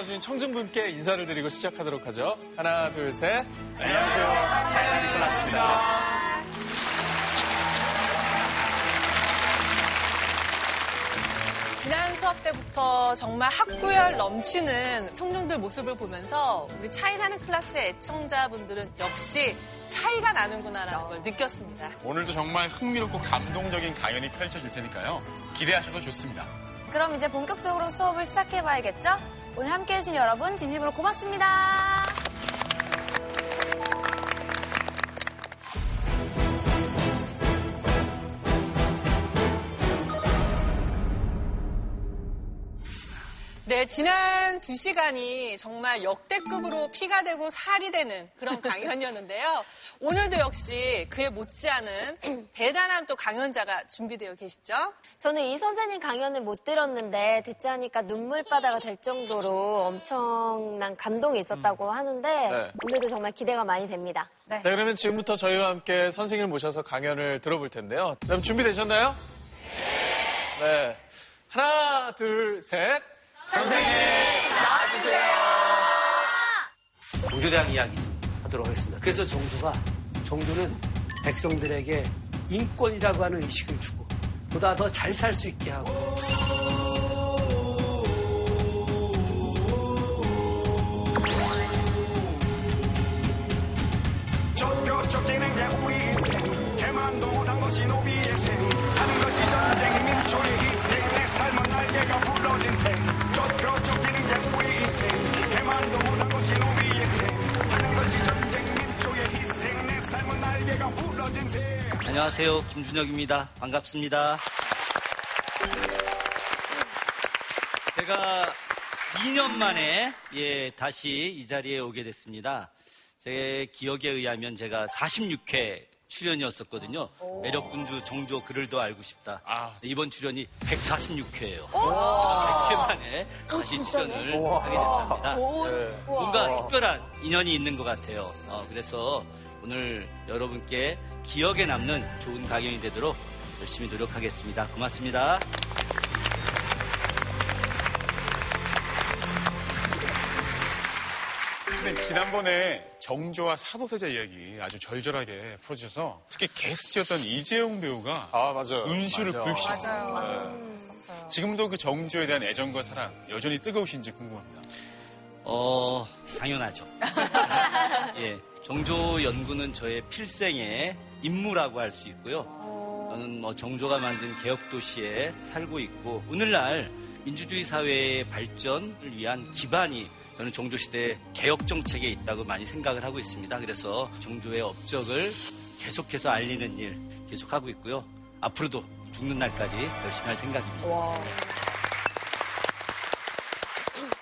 찾아주신 청중분께 인사를 드리고 시작하도록 하죠. 하나, 둘, 셋. 안녕하세요. 차이나 니콜라스입니다. 지난 수업 때부터 정말 학구열 넘치는 청중들 모습을 보면서 우리 차이나는 클래스의 애청자분들은 역시 차이가 나는구나라는 걸 느꼈습니다. 오늘도 정말 흥미롭고 감동적인 강연이 펼쳐질 테니까요. 기대하셔도 좋습니다. 그럼 이제 본격적으로 수업을 시작해봐야겠죠? 오늘 함께 해주신 여러분 진심으로 고맙습니다. 네, 지난 두 시간이 정말 역대급으로 피가 되고 살이 되는 그런 강연이었는데요. 오늘도 역시 그에 못지않은 대단한 또 강연자가 준비되어 계시죠? 저는 이 선생님 강연을 못 들었는데 듣지 하니까 눈물바다가 될 정도로 엄청난 감동이 있었다고 하는데 네. 오늘도 정말 기대가 많이 됩니다. 네, 그러면 지금부터 저희와 함께 선생님을 모셔서 강연을 들어볼 텐데요. 그럼 준비되셨나요? 네. 하나, 둘, 셋. 종교대학 이야기 좀 하도록 하겠습니다. 그래서 종교가 종교는 백성들에게 인권이라고 하는 의식을 주고 보다 더 잘 살 수 있게 하고 안녕하세요. 김준혁입니다. 반갑습니다. 제가 2년 만에 예, 다시 이 자리에 오게 됐습니다. 제 기억에 의하면 제가 46회 출연이었었거든요. 매력군주 정조 글을도 알고 싶다. 아. 이번 출연이 146회예요. 100회 만에 다시 출연을 하게 됐답니다. 네. 뭔가 특별한 인연이 있는 것 같아요. 어, 그래서 오늘 여러분께 기억에 남는 좋은 강연이 되도록 열심히 노력하겠습니다. 고맙습니다. 근데 지난번에 정조와 사도세자 이야기 아주 절절하게 풀어주셔서 특히 게스트였던 이재용 배우가 아, 맞아요. 은슈를 맞아. 불시했어요. 네. 지금도 그 정조에 대한 애정과 사랑 여전히 뜨거우신지 궁금합니다. 어, 당연하죠. 예, 정조 연구는 저의 필생의 임무라고 할 수 있고요. 저는 뭐 정조가 만든 개혁도시에 살고 있고 오늘날 민주주의 사회의 발전을 위한 기반이 저는 정조 시대 개혁 정책에 있다고 많이 생각을 하고 있습니다. 그래서 정조의 업적을 계속해서 알리는 일 계속하고 있고요. 앞으로도 죽는 날까지 열심히 할 생각입니다.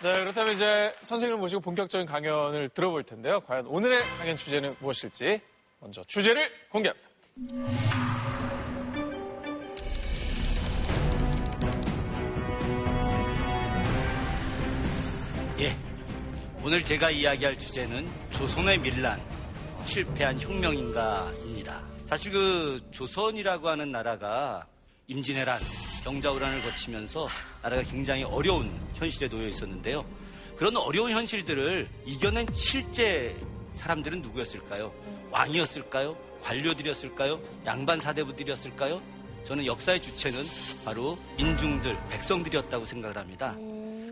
네, 그렇다면 이제 선생님을 모시고 본격적인 강연을 들어볼 텐데요. 과연 오늘의 강연 주제는 무엇일지 먼저 주제를 공개합니다. 예. 오늘 제가 이야기할 주제는 조선의 밀란, 실패한 혁명인가입니다. 사실 그 조선이라고 하는 나라가 임진왜란, 병자호란을 거치면서 나라가 굉장히 어려운 현실에 놓여 있었는데요. 그런 어려운 현실들을 이겨낸 실제 사람들은 누구였을까요? 왕이었을까요? 관료들이었을까요? 양반 사대부들이었을까요? 저는 역사의 주체는 바로 민중들, 백성들이었다고 생각을 합니다.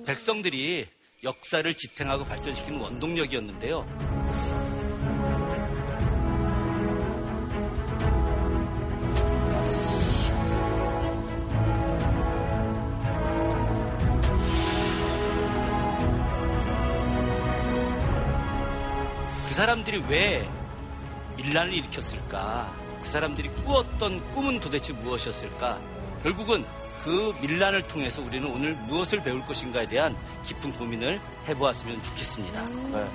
백성들이 역사를 지탱하고 발전시키는 원동력이었는데요. 사람들이 왜 밀란을 일으켰을까? 그 사람들이 꾸었던 꿈은 도대체 무엇이었을까? 결국은 그 밀란을 통해서 우리는 오늘 무엇을 배울 것인가에 대한 깊은 고민을 해보았으면 좋겠습니다. 네.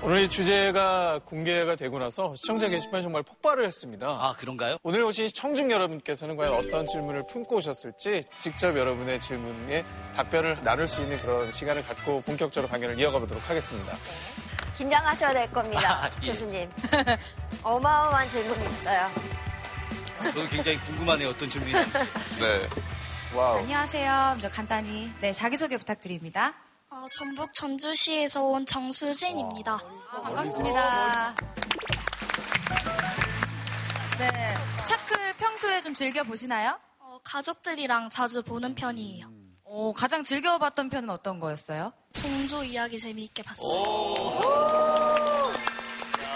오늘 이 주제가 공개가 되고 나서 시청자 게시판이 정말 폭발을 했습니다. 아, 그런가요? 오늘 오신 청중 여러분께서는 과연 어떤 질문을 품고 오셨을지 직접 여러분의 질문에 답변을 나눌 수 있는 그런 시간을 갖고 본격적으로 강연을 이어가 보도록 하겠습니다. 긴장하셔야 될 겁니다, 아, 예. 교수님. 어마어마한 질문이 있어요. 저도 굉장히 궁금하네요. 어떤 질문이. 네. wow. 안녕하세요. 먼저 간단히 네 자기소개 부탁드립니다. 어, 전북 전주시에서 온 정수진입니다. 반갑습니다. 네, 차클 평소에 좀 즐겨 보시나요? 어, 가족들이랑 자주 보는 편이에요. 오, 가장 즐겨봤던 편은 어떤 거였어요? 정조 이야기 재미있게 봤어요. 뭐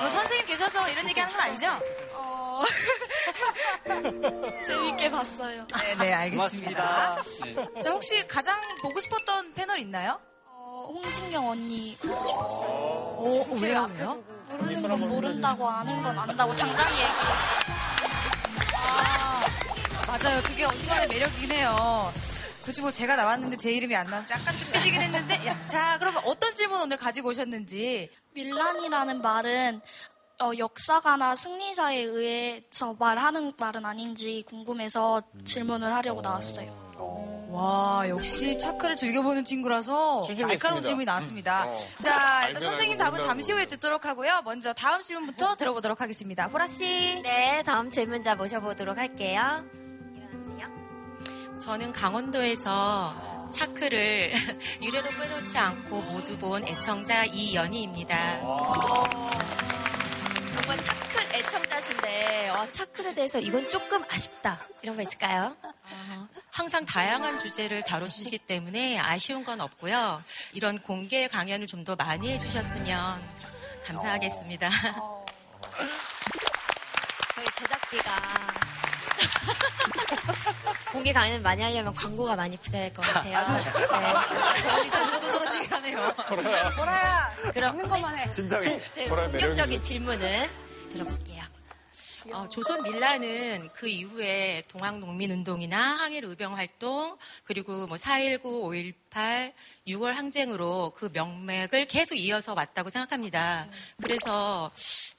선생님 계셔서 이런 얘기 하는 건 아니죠? 어, 재미있게 봤어요. 네, 네, 알겠습니다. 고맙습니다. 네. 자, 혹시 가장 보고 싶었던 패널 있나요? 어, 홍진경 언니 보고 싶었어요. 오, 왜요, 왜요? 모르는 건 모른다고 아는 건 안다고 당당히 얘기했어요. 아, 맞아요. 그게 언니만의 매력이긴 해요. 굳이 뭐 제가 나왔는데 제 이름이 안 나와서 약간 좀 삐지긴 했는데, 야, 자, 그러면 어떤 질문 오늘 가지고 오셨는지. 밀란이라는 말은 어, 역사가나 승리자에 의해서 말하는 말은 아닌지 궁금해서 질문을 하려고 나왔어요. 와, 역시 차크를 즐겨보는 친구라서 수준이 날카로운 있습니다. 질문이 나왔습니다. 음. 어. 자, 알면 일단 선생님 알고 답은 모른다고. 잠시 후에 듣도록 하고요. 먼저 다음 질문부터 들어보도록 하겠습니다. 보라 씨. 네, 다음 질문자 모셔보도록 할게요. 저는 강원도에서 차크를 유래로 빼놓지 않고 모두 본 애청자 이연희입니다. 정말 차클 애청자신데 어, 차클에 대해서 이건 조금 아쉽다 이런 거 있을까요? 항상 다양한 주제를 다뤄주시기 때문에 아쉬운 건 없고요. 이런 공개 강연을 좀 더 많이 해주셨으면 감사하겠습니다. 저희 제작비가 공개 강연을 많이 하려면 광고가 많이 부자일 것 같아요. 네. 저희 저도 저런 얘기 하네요. 보라야. 그럼 네. 것만 해. 진정해. 제 본격적인. 질문을 들어볼게요. 어, 조선 밀라는 그 이후에 동학농민운동이나 항일 의병 활동 그리고 뭐 4.19, 5.18, 6월 항쟁으로 그 명맥을 계속 이어서 왔다고 생각합니다. 그래서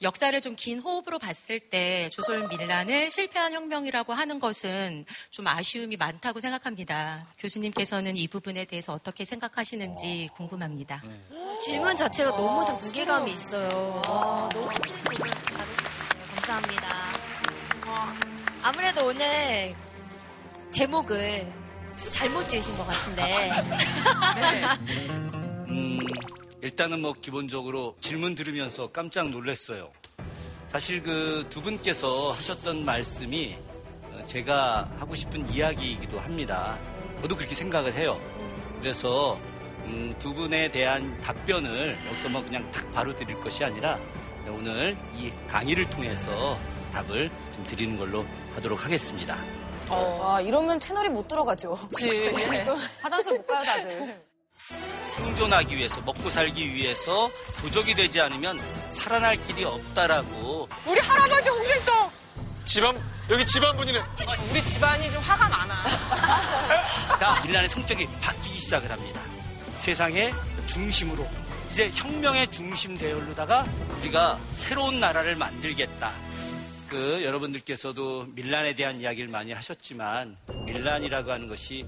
역사를 좀 긴 호흡으로 봤을 때 조선 밀란을 실패한 혁명이라고 하는 것은 좀 아쉬움이 많다고 생각합니다. 교수님께서는 이 부분에 대해서 어떻게 생각하시는지 궁금합니다. 질문 자체가 너무 다 무게감이 있어요. 와, 너무 큰 질문. 감사합니다. 아무래도 오늘 제목을 잘못 지으신 것 같은데. 음, 일단은 뭐 기본적으로 질문 들으면서 깜짝 놀랐어요. 사실 그 두 분께서 하셨던 말씀이 어, 제가 하고 싶은 이야기이기도 합니다. 저도 그렇게 생각을 해요. 그래서 음, 두 분에 대한 답변을 여기서 뭐 그냥 탁 바로 드릴 것이 아니라 오늘 이 강의를 통해서 답을 좀 드리는 걸로 하도록 하겠습니다. 아, 이러면 채널이 못 들어가죠. 그치. 화장실 못 가요, 다들. 생존하기 위해서 먹고 살기 위해서 도적이 되지 않으면 살아날 길이 없다라고 우리 할아버지 오겠어. 집안, 여기 집안 분이네. 우리 집안이 좀 화가 많아. 자, 밀란의 성격이 바뀌기 시작을 합니다. 세상의 중심으로 이제 혁명의 중심 대열로다가 우리가 새로운 나라를 만들겠다. 그 여러분들께서도 밀란에 대한 이야기를 많이 하셨지만 밀란이라고 하는 것이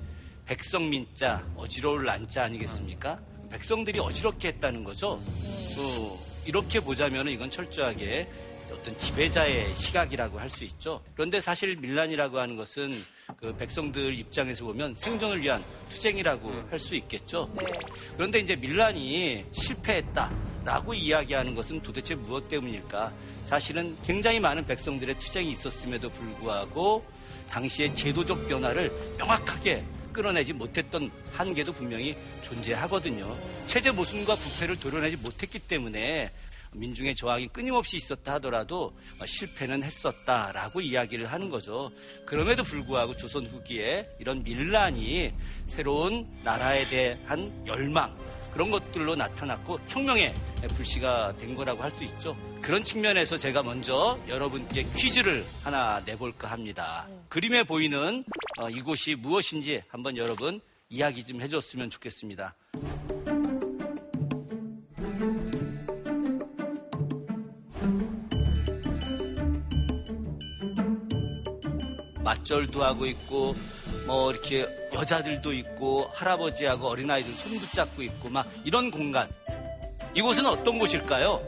백성민자 어지러울 난자 아니겠습니까? 백성들이 어지럽게 했다는 거죠. 어, 이렇게 보자면 이건 철저하게 어떤 지배자의 시각이라고 할 수 있죠. 그런데 사실 밀란이라고 하는 것은 그 백성들 입장에서 보면 생존을 위한 투쟁이라고 할수 있겠죠. 그런데 이제 밀란이 실패했다라고 이야기하는 것은 도대체 무엇 때문일까? 사실은 굉장히 많은 백성들의 투쟁이 있었음에도 불구하고 당시의 제도적 변화를 명확하게 끌어내지 못했던 한계도 분명히 존재하거든요. 체제 모순과 부패를 도려내지 못했기 때문에 민중의 저항이 끊임없이 있었다 하더라도 실패는 했었다라고 이야기를 하는 거죠. 그럼에도 불구하고 조선 후기에 이런 밀란이 새로운 나라에 대한 열망 그런 것들로 나타났고 혁명의 불씨가 된 거라고 할 수 있죠. 그런 측면에서 제가 먼저 여러분께 퀴즈를 하나 내볼까 합니다. 그림에 보이는 어, 이곳이 무엇인지 한번 여러분 이야기 좀 해줬으면 좋겠습니다. 맞절도 하고 있고 뭐 이렇게 여자들도 있고 할아버지하고 어린아이들 손 붙잡고 있고 막 이런 공간 이곳은 어떤 곳일까요?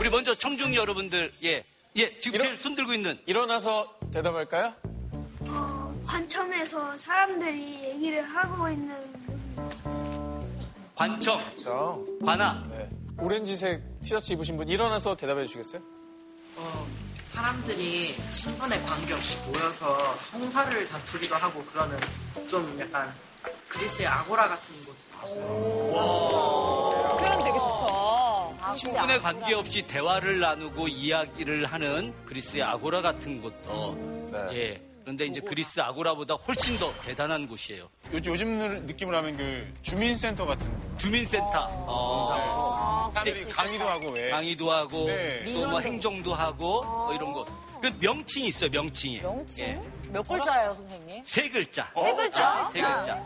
우리 먼저 청중 여러분들 예, 예 지금 제일 손 들고 있는 일어나서 대답할까요? 어, 관청에서 사람들이 얘기를 하고 있는 관청, 그렇죠. 관아. 네. 오렌지색 티셔츠 입으신 분 일어나서 대답해 주시겠어요? 어, 사람들이 신분에 관계없이 모여서 성사를 다투기도 하고 그러는 좀 약간 그리스의 아고라 같은 곳 표현 되게 좋다. 신분에 관계없이 대화를 나누고 이야기를 하는 그리스의 아고라 같은 곳도 예. 그런데 이제 그리스 아고라보다 훨씬 더 대단한 곳이에요. 요즘, 요즘 느낌으로 하면 그 주민센터 같은 거. 주민센터. 어. 사람들이 강의도 하고 왜. 강의도 하고 네. 또뭐 행정도 하고 뭐 이런 거. 그 명칭이 있어요. 명칭이. 명칭? 예. 몇 글자예요, 선생님? 세 글자. 세 글자? 세 글자.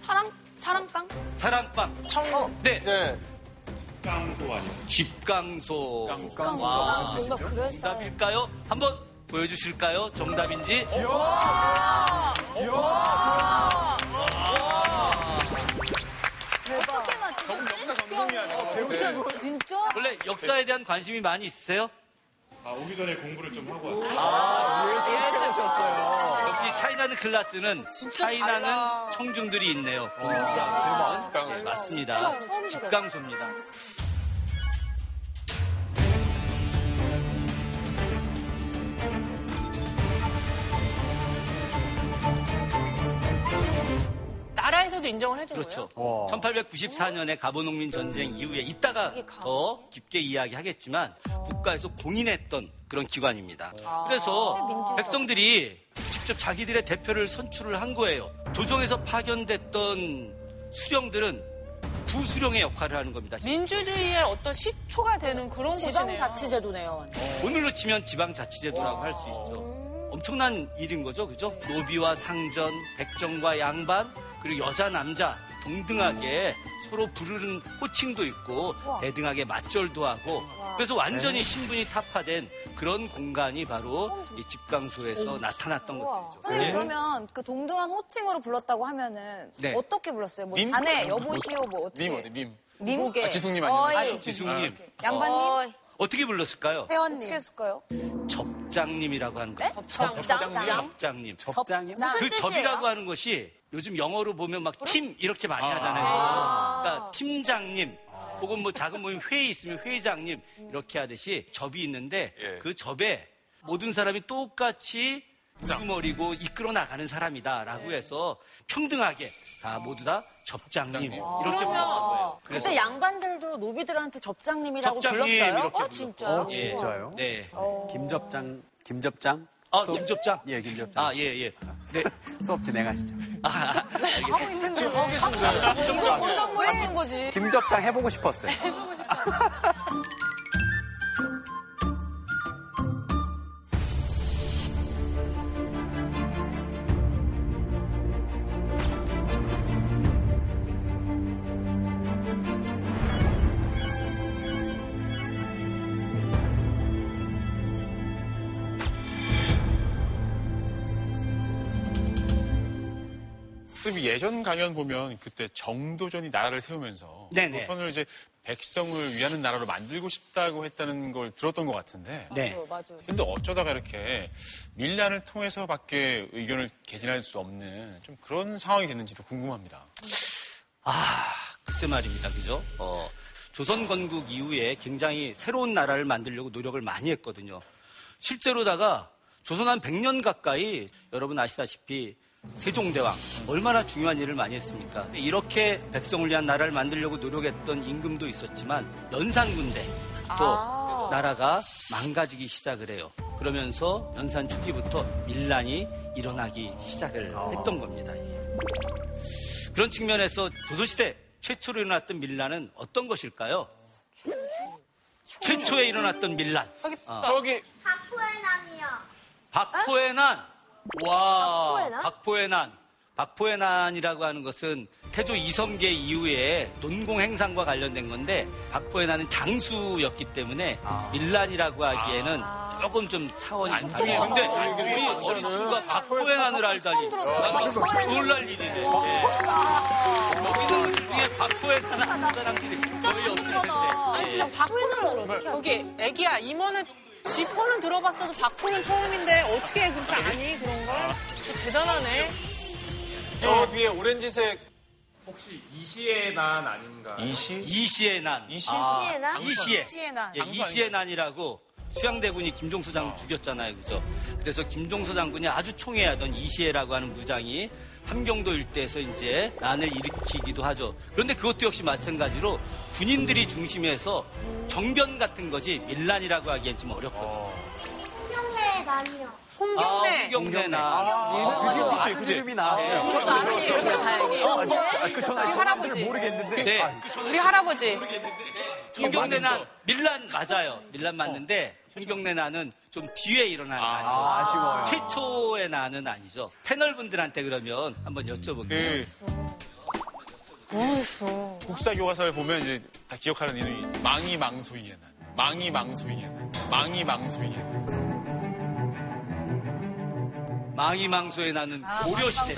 사랑, 사랑빵? 사랑방. 청. 네. 네. 집강소 아니에요? 집강소. 집강소. 와, 뭔가 그럴싸해. 정답일까요? 한번 보여주실까요? 정답인지? 어떻게 전공이야, 진짜? 원래 역사에 대한 관심이 많이 있으세요? 아, 오기 전에 공부를 좀 하고 왔어요. 아, 이렇게 오셨어요. 역시 차이나는 클라스는 차이나는 달라. 청중들이 있네요. 대박. 네, 맞습니다. 집강소입니다. 나라에서도 인정을 해준 그렇죠. 거예요? 1894년에 가보농민 전쟁 이후에 이따가 더 깊게 이야기하겠지만 국가에서 공인했던 그런 기관입니다. 그래서 백성들이 직접 자기들의 대표를 선출을 한 거예요. 조정에서 파견됐던 수령들은 부수령의 역할을 하는 겁니다. 민주주의의 어떤 시초가 되는 그런. 지방자치제도네요. 오늘로 치면 지방자치제도라고 할 수 있죠. 엄청난 일인 거죠, 그죠? 노비와 상전, 백정과 양반, 그리고 여자, 남자 동등하게 서로 부르는 호칭도 있고 대등하게 맞절도 하고 그래서 완전히 신분이 타파된 그런 공간이 바로 이 집강소에서 나타났던 것들이죠. 선생님 예. 그러면 그 동등한 호칭으로 불렀다고 하면은 네. 어떻게 불렀어요? 뭐 님? 자네, 여보시오, 뭐 어떻게? 님 어디, 님. 님? 아, 지숙님 어이. 아니에요? 지숙님 양반님? 어떻게 불렀을까요? 회원님. 어떻게 했을까요? 접장님이라고 하는 거예요. 접장? 접장님. 접장이요? 무슨 그 뜻이에요? 접이라고 하는 것이 요즘 영어로 보면 막 팀 이렇게 많이 하잖아요. 그러니까 팀장님 혹은 뭐 작은 모임 회의 있으면 회장님 이렇게 하듯이 접이 있는데 예. 그 접에 모든 사람이 똑같이 우두머리고 이끌어 나가는 사람이다라고 해서 평등하게 다 모두 다 접장님 이렇게 불렀던 거예요. 그래서 근데 양반들도 노비들한테 접장님이라고 접장님 불렀어요? 이렇게 어. 진짜요? 어, 진짜요? 네. 김접장, 김접장? 아, 수업- 김접장? 예, 김접장. 아, 예, 예. 네. 수업 진행하시죠. 아, 알겠습니다. 하고 있는데 이거 모르던 뭐 했는 거지? 김접장 해보고 싶었어요. 선생님 예전 강연 보면 그때 정도전이 나라를 세우면서 네네. 조선을 이제 백성을 위하는 나라로 만들고 싶다고 했다는 걸 들었던 것 같은데 네. 근데 어쩌다가 이렇게 밀란을 통해서밖에 의견을 개진할 수 없는 좀 그런 상황이 됐는지도 궁금합니다. 아, 글쎄 말입니다. 그죠? 어, 조선 건국 이후에 굉장히 새로운 나라를 만들려고 노력을 많이 했거든요. 실제로다가 조선 한 100년 가까이 여러분 아시다시피 세종대왕 얼마나 중요한 일을 많이 했습니까? 이렇게 백성을 위한 나라를 만들려고 노력했던 임금도 있었지만 연산군대 또 아. 나라가 망가지기 시작을 해요. 그러면서 연산 초기부터 밀란이 일어나기 시작을 했던 겁니다. 그런 측면에서 조선시대 최초로 일어났던 밀란은 어떤 것일까요? 최초에 일어났던 밀란. 어. 저기 박포의 난이요. 박포의 난. 와, 박포의 난? 박포의 난. 박포의 난이라고 하는 것은 태조 이성계 이후에 논공 행상과 관련된 건데 박포의 난은 장수였기 때문에 밀란이라고 하기에는 조금 좀 차원이 다르게 근데 우리 어린 친구가 박포의 난을 알다니 나 놀랄 일이네. 예. 여기는 중에 박포의 난 아는 사람들이 거의 없을 텐데. 아니 진짜 박보는 저기 애기야 이모는 지퍼는 들어봤어도 바꾸는 처음인데 어떻게 그렇게 아니 그런 걸? 진짜 대단하네. 저 뒤에 오렌지색 혹시 이시의 난 아닌가? 이시? 이시의 난. 이시? 이시의 난? 이시의. 이시의 난. 예, 이시의 난이라고 수양대군이 김종서 장군 죽였잖아요. 그죠? 그래서 김종서 장군이 아주 총애하던 이시혜라고 하는 무장이 함경도 일대에서 이제 난을 일으키기도 하죠. 그런데 그것도 역시 마찬가지로 군인들이 중심에서 정변 같은 거지 밀란이라고 하기엔 좀 어렵거든요. 홍경래 난이요. 홍경래. 아, 홍경래 난. 아, 드디어. 아는 이름이 나왔어요. 저도 아는. 어, 네. 아, 그 전에 저 할아버지. 모르겠는데. 네. 우리 할아버지. 홍경래 난 밀란 맞아요. 밀란 맞는데 홍경래 난은 좀 뒤에 일어난 난이에요. 아, 아쉬워요. 최초의 난은 아니죠. 패널분들한테 그러면 한번 여쭤볼게요. 그 뭐했어? 국사 교과서에 보면 이제 다 기억하는 이름이 망이 망소이의 난. 망이 망소이의 난. 망이 망소이의 난. 망이망소에 나는 고려시대.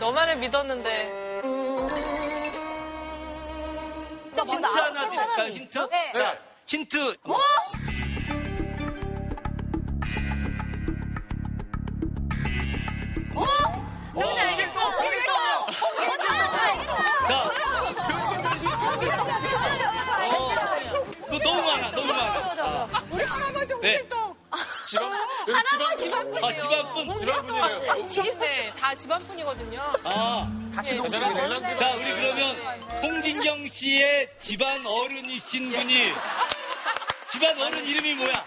너만을 믿었는데. 힌트 하나 드릴까요? 힌트? 네. 자, 힌트. 누군지 알겠어. 자, 너 너무 많아, 너무 많아. 우리 할아버지 네. 홍길동. 집안, 할아버지 집안분이에요. 아, 집안분? 집안분이에요. 집네, 다 집안분이거든요. 아, 같이 동생이네. 자, 우리 그러면 홍진경 씨의 집안 어른이신 분이 집안 어른 이름이 뭐야?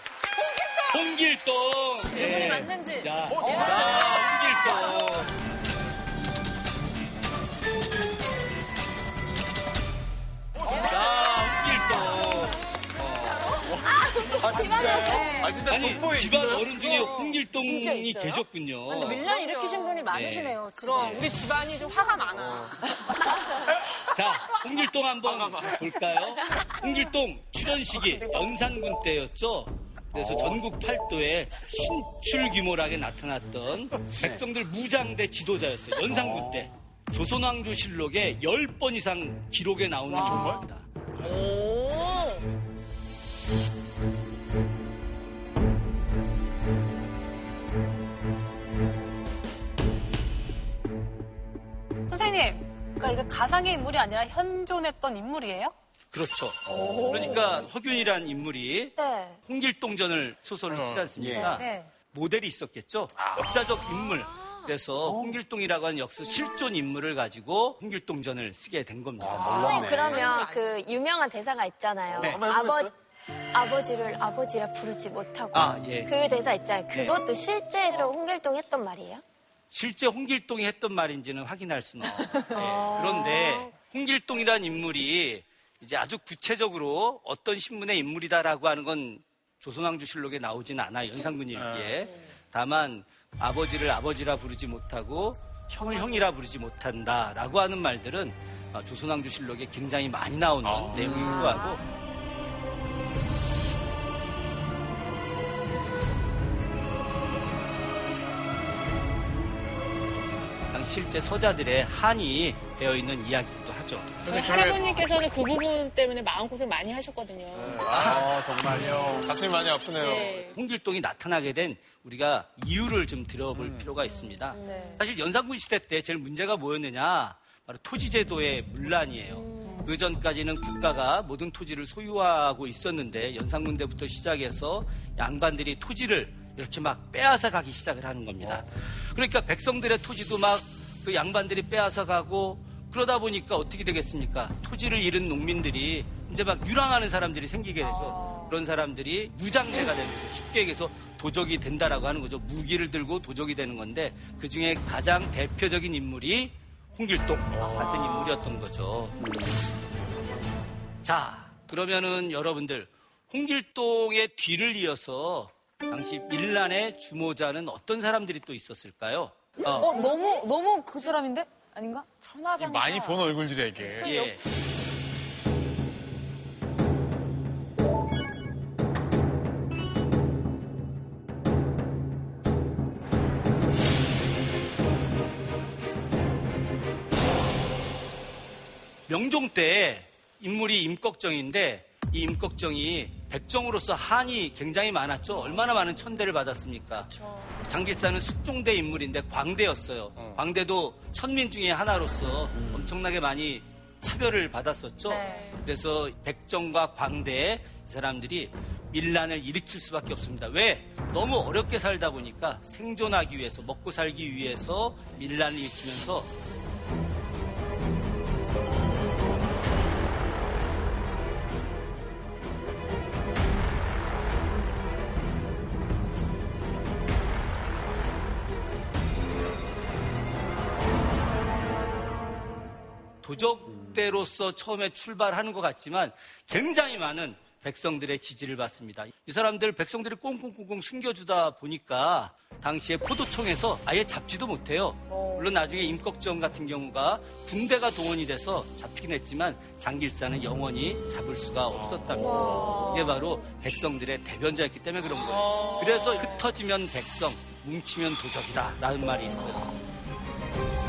홍길동. 홍길동. 이름이 맞는지. 자, 자, 아, 진짜요? 아, 진짜 아니, 집안? 어른 중에 진짜 홍길동이 있어요? 계셨군요. 근데 밀란 일으키신 분이 많으시네요. 그럼 우리 집안이 좀 화가 많아. 자, 홍길동 한번 볼까요? 홍길동 출연식이 연산군 때였죠. 그래서 전국 팔도에 신출귀몰하게 나타났던 백성들 무장대 지도자였어요. 연산군 때. 조선왕조실록에 10번 이상 기록에 나오는 정보입니다. 선생님, 그러니까 이게 가상의 인물이 아니라 현존했던 인물이에요? 그렇죠. 그러니까 허균이라는 인물이 네. 홍길동전을 소설을 쓰지 않습니까? 네. 모델이 있었겠죠. 역사적 인물. 그래서 홍길동이라고 하는 역사 실존 인물을 가지고 홍길동전을 쓰게 된 겁니다. 선생님, 그러면 그 유명한 대사가 있잖아요. 네. 아버? 아버지를 아버지라 부르지 못하고. 아, 예. 그 대사 있잖아요. 네. 그것도 실제로 홍길동 했던 말이에요? 실제 홍길동이 했던 말인지는 확인할 수는 없어요. 예. 그런데 홍길동이라는 인물이 이제 아주 구체적으로 어떤 신문의 인물이다라고 하는 건 조선왕조실록에 나오진 않아요. 연산군 일기에. 다만 아버지를 아버지라 부르지 못하고 형을 형이라 부르지 못한다라고 하는 말들은 아, 조선왕조실록에 굉장히 많이 나오는 내용이기도 하고 실제 서자들의 한이 되어 있는 이야기이기도 하죠. 할아버님께서는 그 부분 때문에 마음고생 많이 하셨거든요. 아, 정말요. 가슴이 많이 아프네요. 네. 홍길동이 나타나게 된 우리가 이유를 좀 들어볼 필요가 있습니다. 사실 연산군 시대 때 제일 문제가 뭐였느냐? 바로 토지제도의 문란이에요. 그 전까지는 국가가 모든 토지를 소유하고 있었는데 연산군 때부터 시작해서 양반들이 토지를 이렇게 막 빼앗아 가기 시작을 하는 겁니다. 그러니까 백성들의 토지도 막 그 양반들이 빼앗아 가고 그러다 보니까 어떻게 되겠습니까? 토지를 잃은 농민들이 이제 막 유랑하는 사람들이 생기게 돼서 그런 사람들이 무장제가 되는 거죠. 쉽게 얘기해서 도적이 된다라고 하는 거죠. 무기를 들고 도적이 되는 건데 그 중에 가장 대표적인 인물이 홍길동 같은 인물이었던 거죠. 자, 그러면은 여러분들 홍길동의 뒤를 이어서 당시 밀란의 주모자는 어떤 사람들이 또 있었을까요? 어, 어, 너무, 너무 그 사람인데? 아닌가? 천하장사. 많이 본 얼굴들에게. 예. 명종 때 인물이 임꺽정인데 이 임꺽정이 백정으로서 한이 굉장히 많았죠. 얼마나 많은 천대를 받았습니까? 장길사는 숙종대 인물인데 광대였어요. 광대도 천민 중에 하나로서 엄청나게 많이 차별을 받았었죠. 네. 그래서 백정과 광대 이 사람들이 밀란을 일으킬 수밖에 없습니다. 왜? 너무 어렵게 살다 보니까 생존하기 위해서 먹고 살기 위해서 밀란을 일으키면서 도적대로서 처음에 출발하는 것 같지만 굉장히 많은 백성들의 지지를 받습니다. 이 사람들 백성들이 꽁꽁꽁꽁 숨겨주다 보니까 당시에 포도청에서 아예 잡지도 못해요. 물론 나중에 임꺽정 같은 경우가 군대가 동원이 돼서 잡히긴 했지만 장길사는 영원히 잡을 수가 없었답니다. 이게 바로 백성들의 대변자였기 때문에 그런 거예요. 그래서 흩어지면 백성, 뭉치면 도적이다 라는 말이 있어요.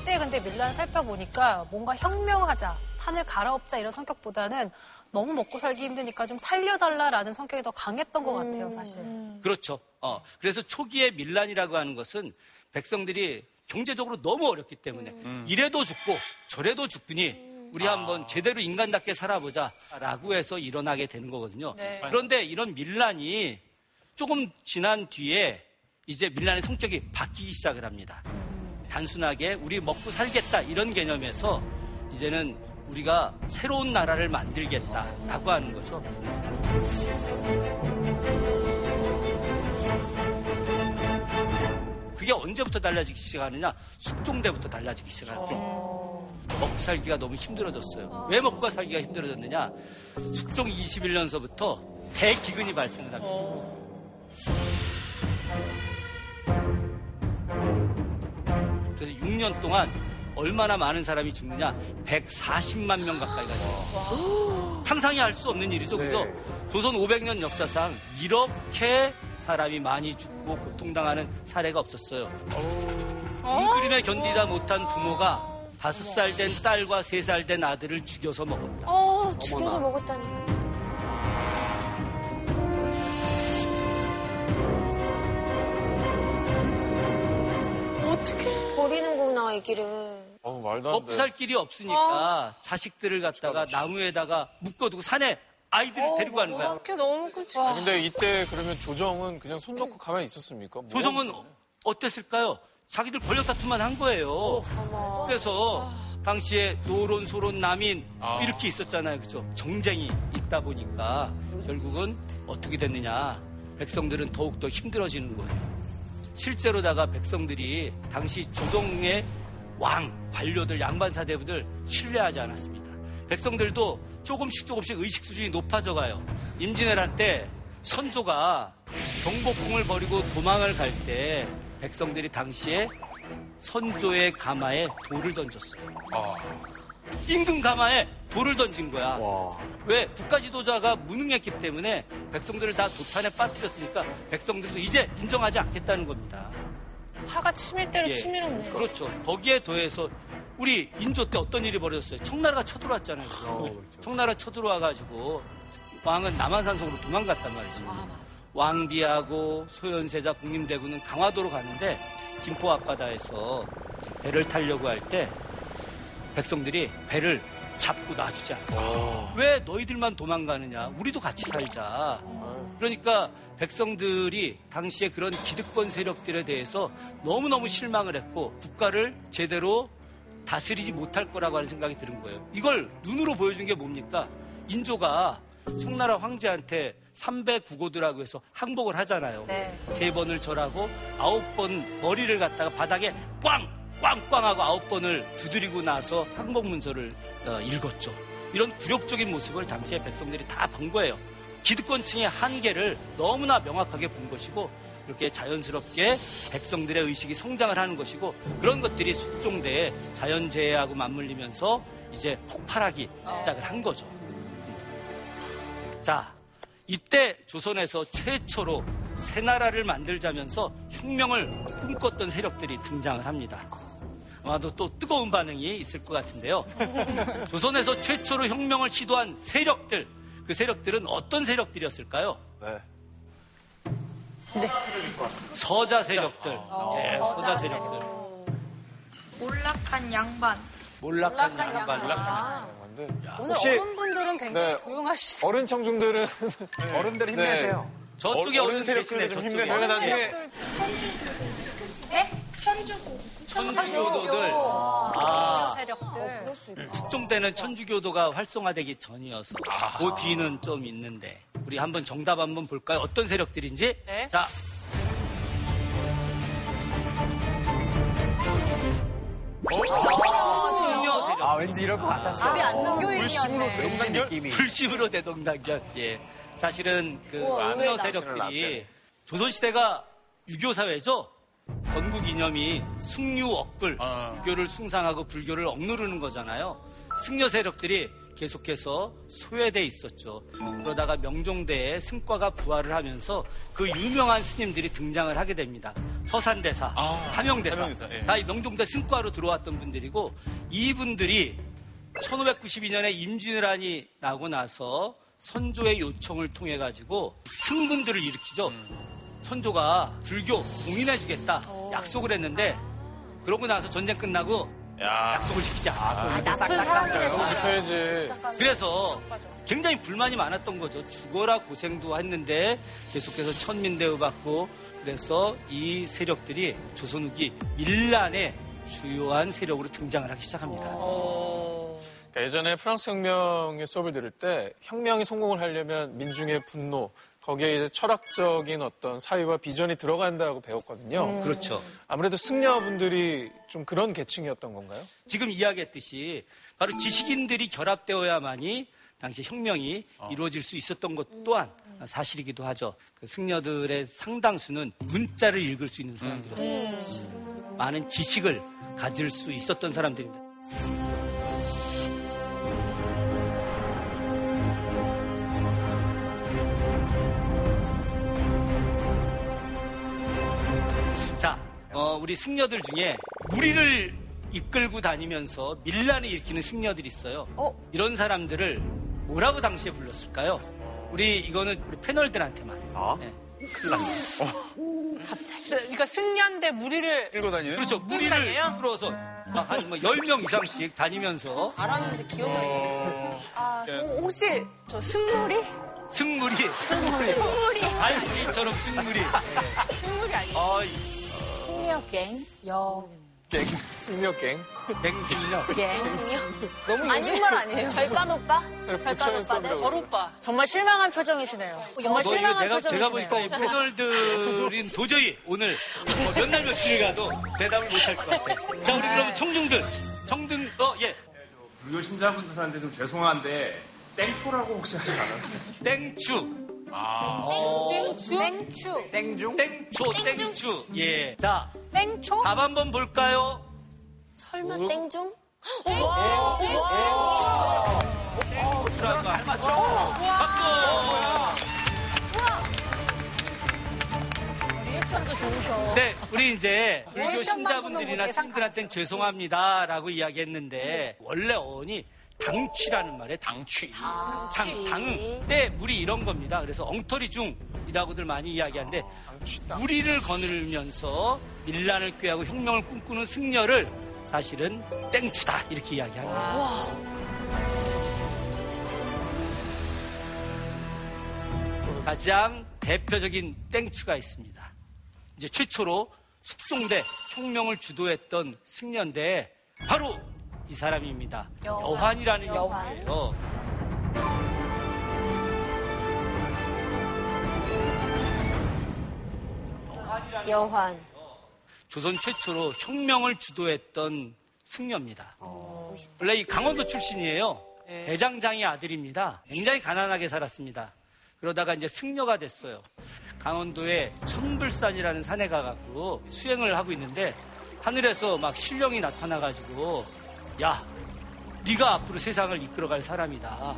이때 근데 밀란 살펴보니까 뭔가 혁명하자, 판을 갈아엎자 이런 성격보다는 너무 먹고 살기 힘드니까 좀 살려달라라는 성격이 더 강했던 것 같아요, 사실. 그렇죠. 어, 그래서 초기에 밀란이라고 하는 것은 백성들이 경제적으로 너무 어렵기 때문에 이래도 죽고 저래도 죽더니 우리 한번 제대로 인간답게 살아보자라고 해서 일어나게 되는 거거든요. 네. 그런데 이런 밀란이 조금 지난 뒤에 이제 밀란의 성격이 바뀌기 시작을 합니다. 단순하게 우리 먹고 살겠다 이런 개념에서 이제는 우리가 새로운 나라를 만들겠다라고 하는 거죠. 그게 언제부터 달라지기 시작하느냐? 숙종대부터 달라지기 시작할 때. 먹고 살기가 너무 힘들어졌어요. 왜 먹고 살기가 힘들어졌느냐? 숙종 21년서부터 대기근이 발생을 합니다. 그래서 6년 동안 얼마나 많은 사람이 죽느냐? 140만 명 가까이가 죽어요. 상상이 할 수 없는 일이죠. 그래서 조선 500년 역사상 이렇게 사람이 많이 죽고 고통당하는 사례가 없었어요. 굶그림에 견디다 못한 부모가 다섯 살 된 딸과 세 살 된 아들을 죽여서 먹었다. 어, 죽여서 먹었다니. 어떻게 버리는구나, 이 길을. 어, 말도 안 돼. 살 길이 없으니까 자식들을 갖다가 나무에다가 묶어두고 산에 아이들을 데리고 가는 거야. 어떻게 너무 끔찍해. 아, 근데 이때 그러면 조정은 그냥 손 놓고 가만히 있었습니까? 뭐 조정은 어땠을까요? 자기들 권력 다툼만 한 거예요. 그래서 당시에 노론, 소론, 남인 아. 이렇게 있었잖아요. 그죠? 정쟁이 있다 보니까 결국은 어떻게 됐느냐. 백성들은 더욱더 힘들어지는 거예요. 실제로다가 백성들이 당시 조정의 왕, 관료들, 양반사 대부들 신뢰하지 않았습니다. 백성들도 조금씩 조금씩 의식 수준이 높아져 가요. 임진왜란 때 선조가 경복궁을 버리고 도망을 갈 때 백성들이 당시에 선조의 가마에 돌을 던졌어요. 임금 가마에 돌을 던진 거야. 왜? 국가 지도자가 무능했기 때문에 백성들을 다 도탄에 빠뜨렸으니까 백성들도 이제 인정하지 않겠다는 겁니다. 화가 치밀 대로 예. 치밀었네. 그렇죠. 거기에 더해서 우리 인조 때 어떤 일이 벌어졌어요? 청나라가 쳐들어왔잖아요. 청나라 쳐들어와가지고 왕은 남한산성으로 도망갔단 말이죠. 왕비하고 소현세자 국림대군은 강화도로 갔는데 김포 앞바다에서 배를 타려고 할 때 백성들이 배를 잡고 놔주지 않아. 왜 너희들만 도망가느냐? 우리도 같이 살자. 그러니까 백성들이 당시에 그런 기득권 세력들에 대해서 너무너무 실망을 했고 국가를 제대로 다스리지 못할 거라고 하는 생각이 드는 거예요. 이걸 눈으로 보여준 게 뭡니까? 인조가 청나라 황제한테 삼배 구고드라고 해서 항복을 하잖아요. 네. 세 번을 절하고 아홉 번 머리를 갖다가 바닥에 꽝! 꽝꽝하고 아홉 번을 두드리고 나서 항복 문서를 어, 읽었죠. 이런 굴욕적인 모습을 당시에 백성들이 다 본 거예요. 기득권층의 한계를 너무나 명확하게 본 것이고 이렇게 자연스럽게 백성들의 의식이 성장을 하는 것이고 그런 것들이 숙종대에 자연재해하고 맞물리면서 이제 폭발하기 시작을 한 거죠. 자, 이때 조선에서 최초로 새 나라를 만들자면서 혁명을 꿈꿨던 세력들이 등장을 합니다. 아마도 또 뜨거운 반응이 있을 것 같은데요. 조선에서 최초로 혁명을 시도한 세력들, 그 세력들은 어떤 세력들이었을까요? 네. 서자 세력들. 어, 예, 서자 세력들. 몰락한 양반. 몰락한 몰락한 양반. 양반. 오늘 혹시- 어른분들은 굉장히 네. 조용하시죠. 어른 청중들은 어른들 힘내세요. 저쪽에 어른 어른 세력들 좀 저쪽에. 힘내세요. 나중에 네? 천주고. 천주교도들. 아, 아, 세력들. 특종 때는 천주교도가 활성화되기 전이어서 그 뒤는 좀 있는데 우리 한번 정답 한번 볼까요? 어떤 세력들인지? 네. 자, 승려 세력. 아, 왠지 이럴 것 같았어요. 우리 안동교인이었네. 왠지 느낌이. 불심으로 대동단결. 예. 사실은 그 의외다. 세력들이 조선시대가 유교 사회죠. 건국 이념이 승유 억불, 아. 유교를 숭상하고 불교를 억누르는 거잖아요. 승려 세력들이 계속해서 소외돼 있었죠. 그러다가 명종대에 승과가 부활을 하면서 그 유명한 스님들이 등장을 하게 됩니다. 서산대사, 아, 함영대사, 함영대사, 예. 다이 명종대 승과로 들어왔던 분들이고 이분들이 1592년에 임진왜란이 나고 나서 선조의 요청을 통해 가지고 승분들을 일으키죠. 선조가 불교 공인해주겠다 약속을 했는데 그러고 나서 전쟁 끝나고 약속을 지키지 않았고 나쁜 사람이네. 지켜야지. 그래서 굉장히 불만이 많았던 거죠. 죽어라 고생도 했는데 계속해서 천민 대우 받고 그래서 이 세력들이 조선 후기 밀란의 주요한 세력으로 등장을 하기 시작합니다. 그러니까 예전에 프랑스 혁명의 수업을 들을 때 혁명이 성공을 하려면 민중의 분노 거기에 이제 철학적인 어떤 사유와 비전이 들어간다고 배웠거든요. 그렇죠. 아무래도 승려분들이 좀 그런 계층이었던 건가요? 지금 이야기했듯이 바로 지식인들이 결합되어야만이 당시 혁명이 이루어질 수 있었던 것 또한 사실이기도 하죠. 그 승려들의 상당수는 문자를 읽을 수 있는 사람들이었어요. 많은 지식을 가질 수 있었던 사람들입니다. 어, 우리 승려들 중에 무리를 이끌고 다니면서 밀란을 일으키는 승려들이 있어요. 이런 사람들을 뭐라고 당시에 불렀을까요? 우리 이거는 우리 패널들한테만. 네. 큰일 났네. 갑자기. 그러니까 승려인데 무리를 끌고 다니는? 그렇죠. 무리를? 끌어서 막한뭐 10명 이상씩 다니면서 알았는데 기억이 안 나요. 아, 네. 성- 혹시 저 승무리? 승무리. 승무리. 승무리. 알무리처럼 승무리. 승무리 아니에요? 어, 승려갱. 갱, 승려갱. 맹승려. 너무 아니, 요즘 말 아니에요? 절간 오빠? 절간 오빠들? 절 오빠. 정말 실망한 표정이시네요. 정말 뭐 실망한 내가 제가 표정이시네요. 보니까 이 패널들인 도저히 오늘 뭐 몇날 며칠 가도 대답을 못할 것 같아. 자, 우리 그러면 청중들. 청중, 어, 예. 불교 신자분들한테 좀 죄송한데 땡초라고 혹시 하지 않았어요? 땡추. 아. 땡추? 땡추. 땡중? 땡초, 땡추. 예. 자, 땡초? 답 한번 볼까요? 설마 오. 땡중? 잘 맞춰. 박수. 네, 우리 이제 불교 신자분들이나 신들한테는 죄송합니다라고 이야기했는데 원래 어원이 당취라는 말에 당취. 당, 당, 때 물이 이런 겁니다. 그래서 엉터리 중이라고들 많이 이야기하는데 무리를 거느리면서 밀란을 꾀하고 혁명을 꿈꾸는 승려를 사실은 땡추다 이렇게 이야기합니다. 가장 대표적인 땡추가 있습니다. 이제 최초로 숙송대 혁명을 주도했던 승려인데 바로 이 사람입니다. 여환. 이라는 여환. 인물이에요. 여환. 조선 최초로 혁명을 주도했던 승려입니다. 원래 이 강원도 출신이에요. 대장장의 아들입니다. 굉장히 가난하게 살았습니다. 그러다가 이제 승려가 됐어요. 강원도에 천불산이라는 산에 가갖고 수행을 하고 있는데 하늘에서 막 신령이 나타나가지고 야, 네가 앞으로 세상을 이끌어갈 사람이다.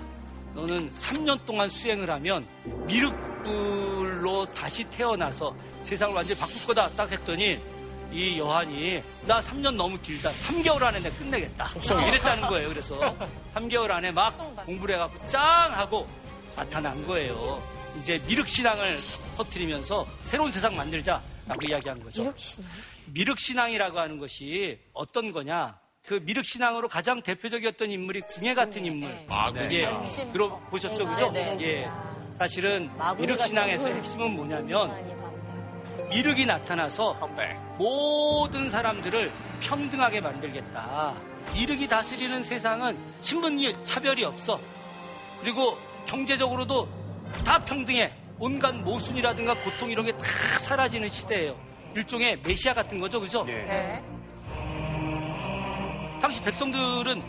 너는 3년 동안 수행을 하면 미륵불로 다시 태어나서 세상을 완전히 바꿀 거다 딱 했더니 이 여한이 나 3년 너무 길다. 3개월 안에 내가 끝내겠다. 이랬다는 거예요. 그래서 3개월 안에 막 공부를 해갖고 짱 하고 나타난 거예요. 이제 미륵신앙을 터뜨리면서 새로운 세상 만들자라고 이야기한 거죠. 미륵신앙? 미륵신앙이라고 하는 것이 어떤 거냐? 그 미륵 신앙으로 가장 대표적이었던 인물이 궁예 같은 인물. 아, 예, 궁예. 들어 보셨죠, 그죠? 네, 네. 예. 사실은 마구니 미륵 신앙에서 같은 핵심은 뭐냐면 미륵이 나타나서 모든 사람들을 평등하게 만들겠다. 미륵이 다스리는 세상은 신분이 차별이 없어. 그리고 경제적으로도 다 평등해. 온갖 모순이라든가 고통 이런 게 다 사라지는 시대예요. 일종의 메시아 같은 거죠, 그죠? 네. 당시 백성들은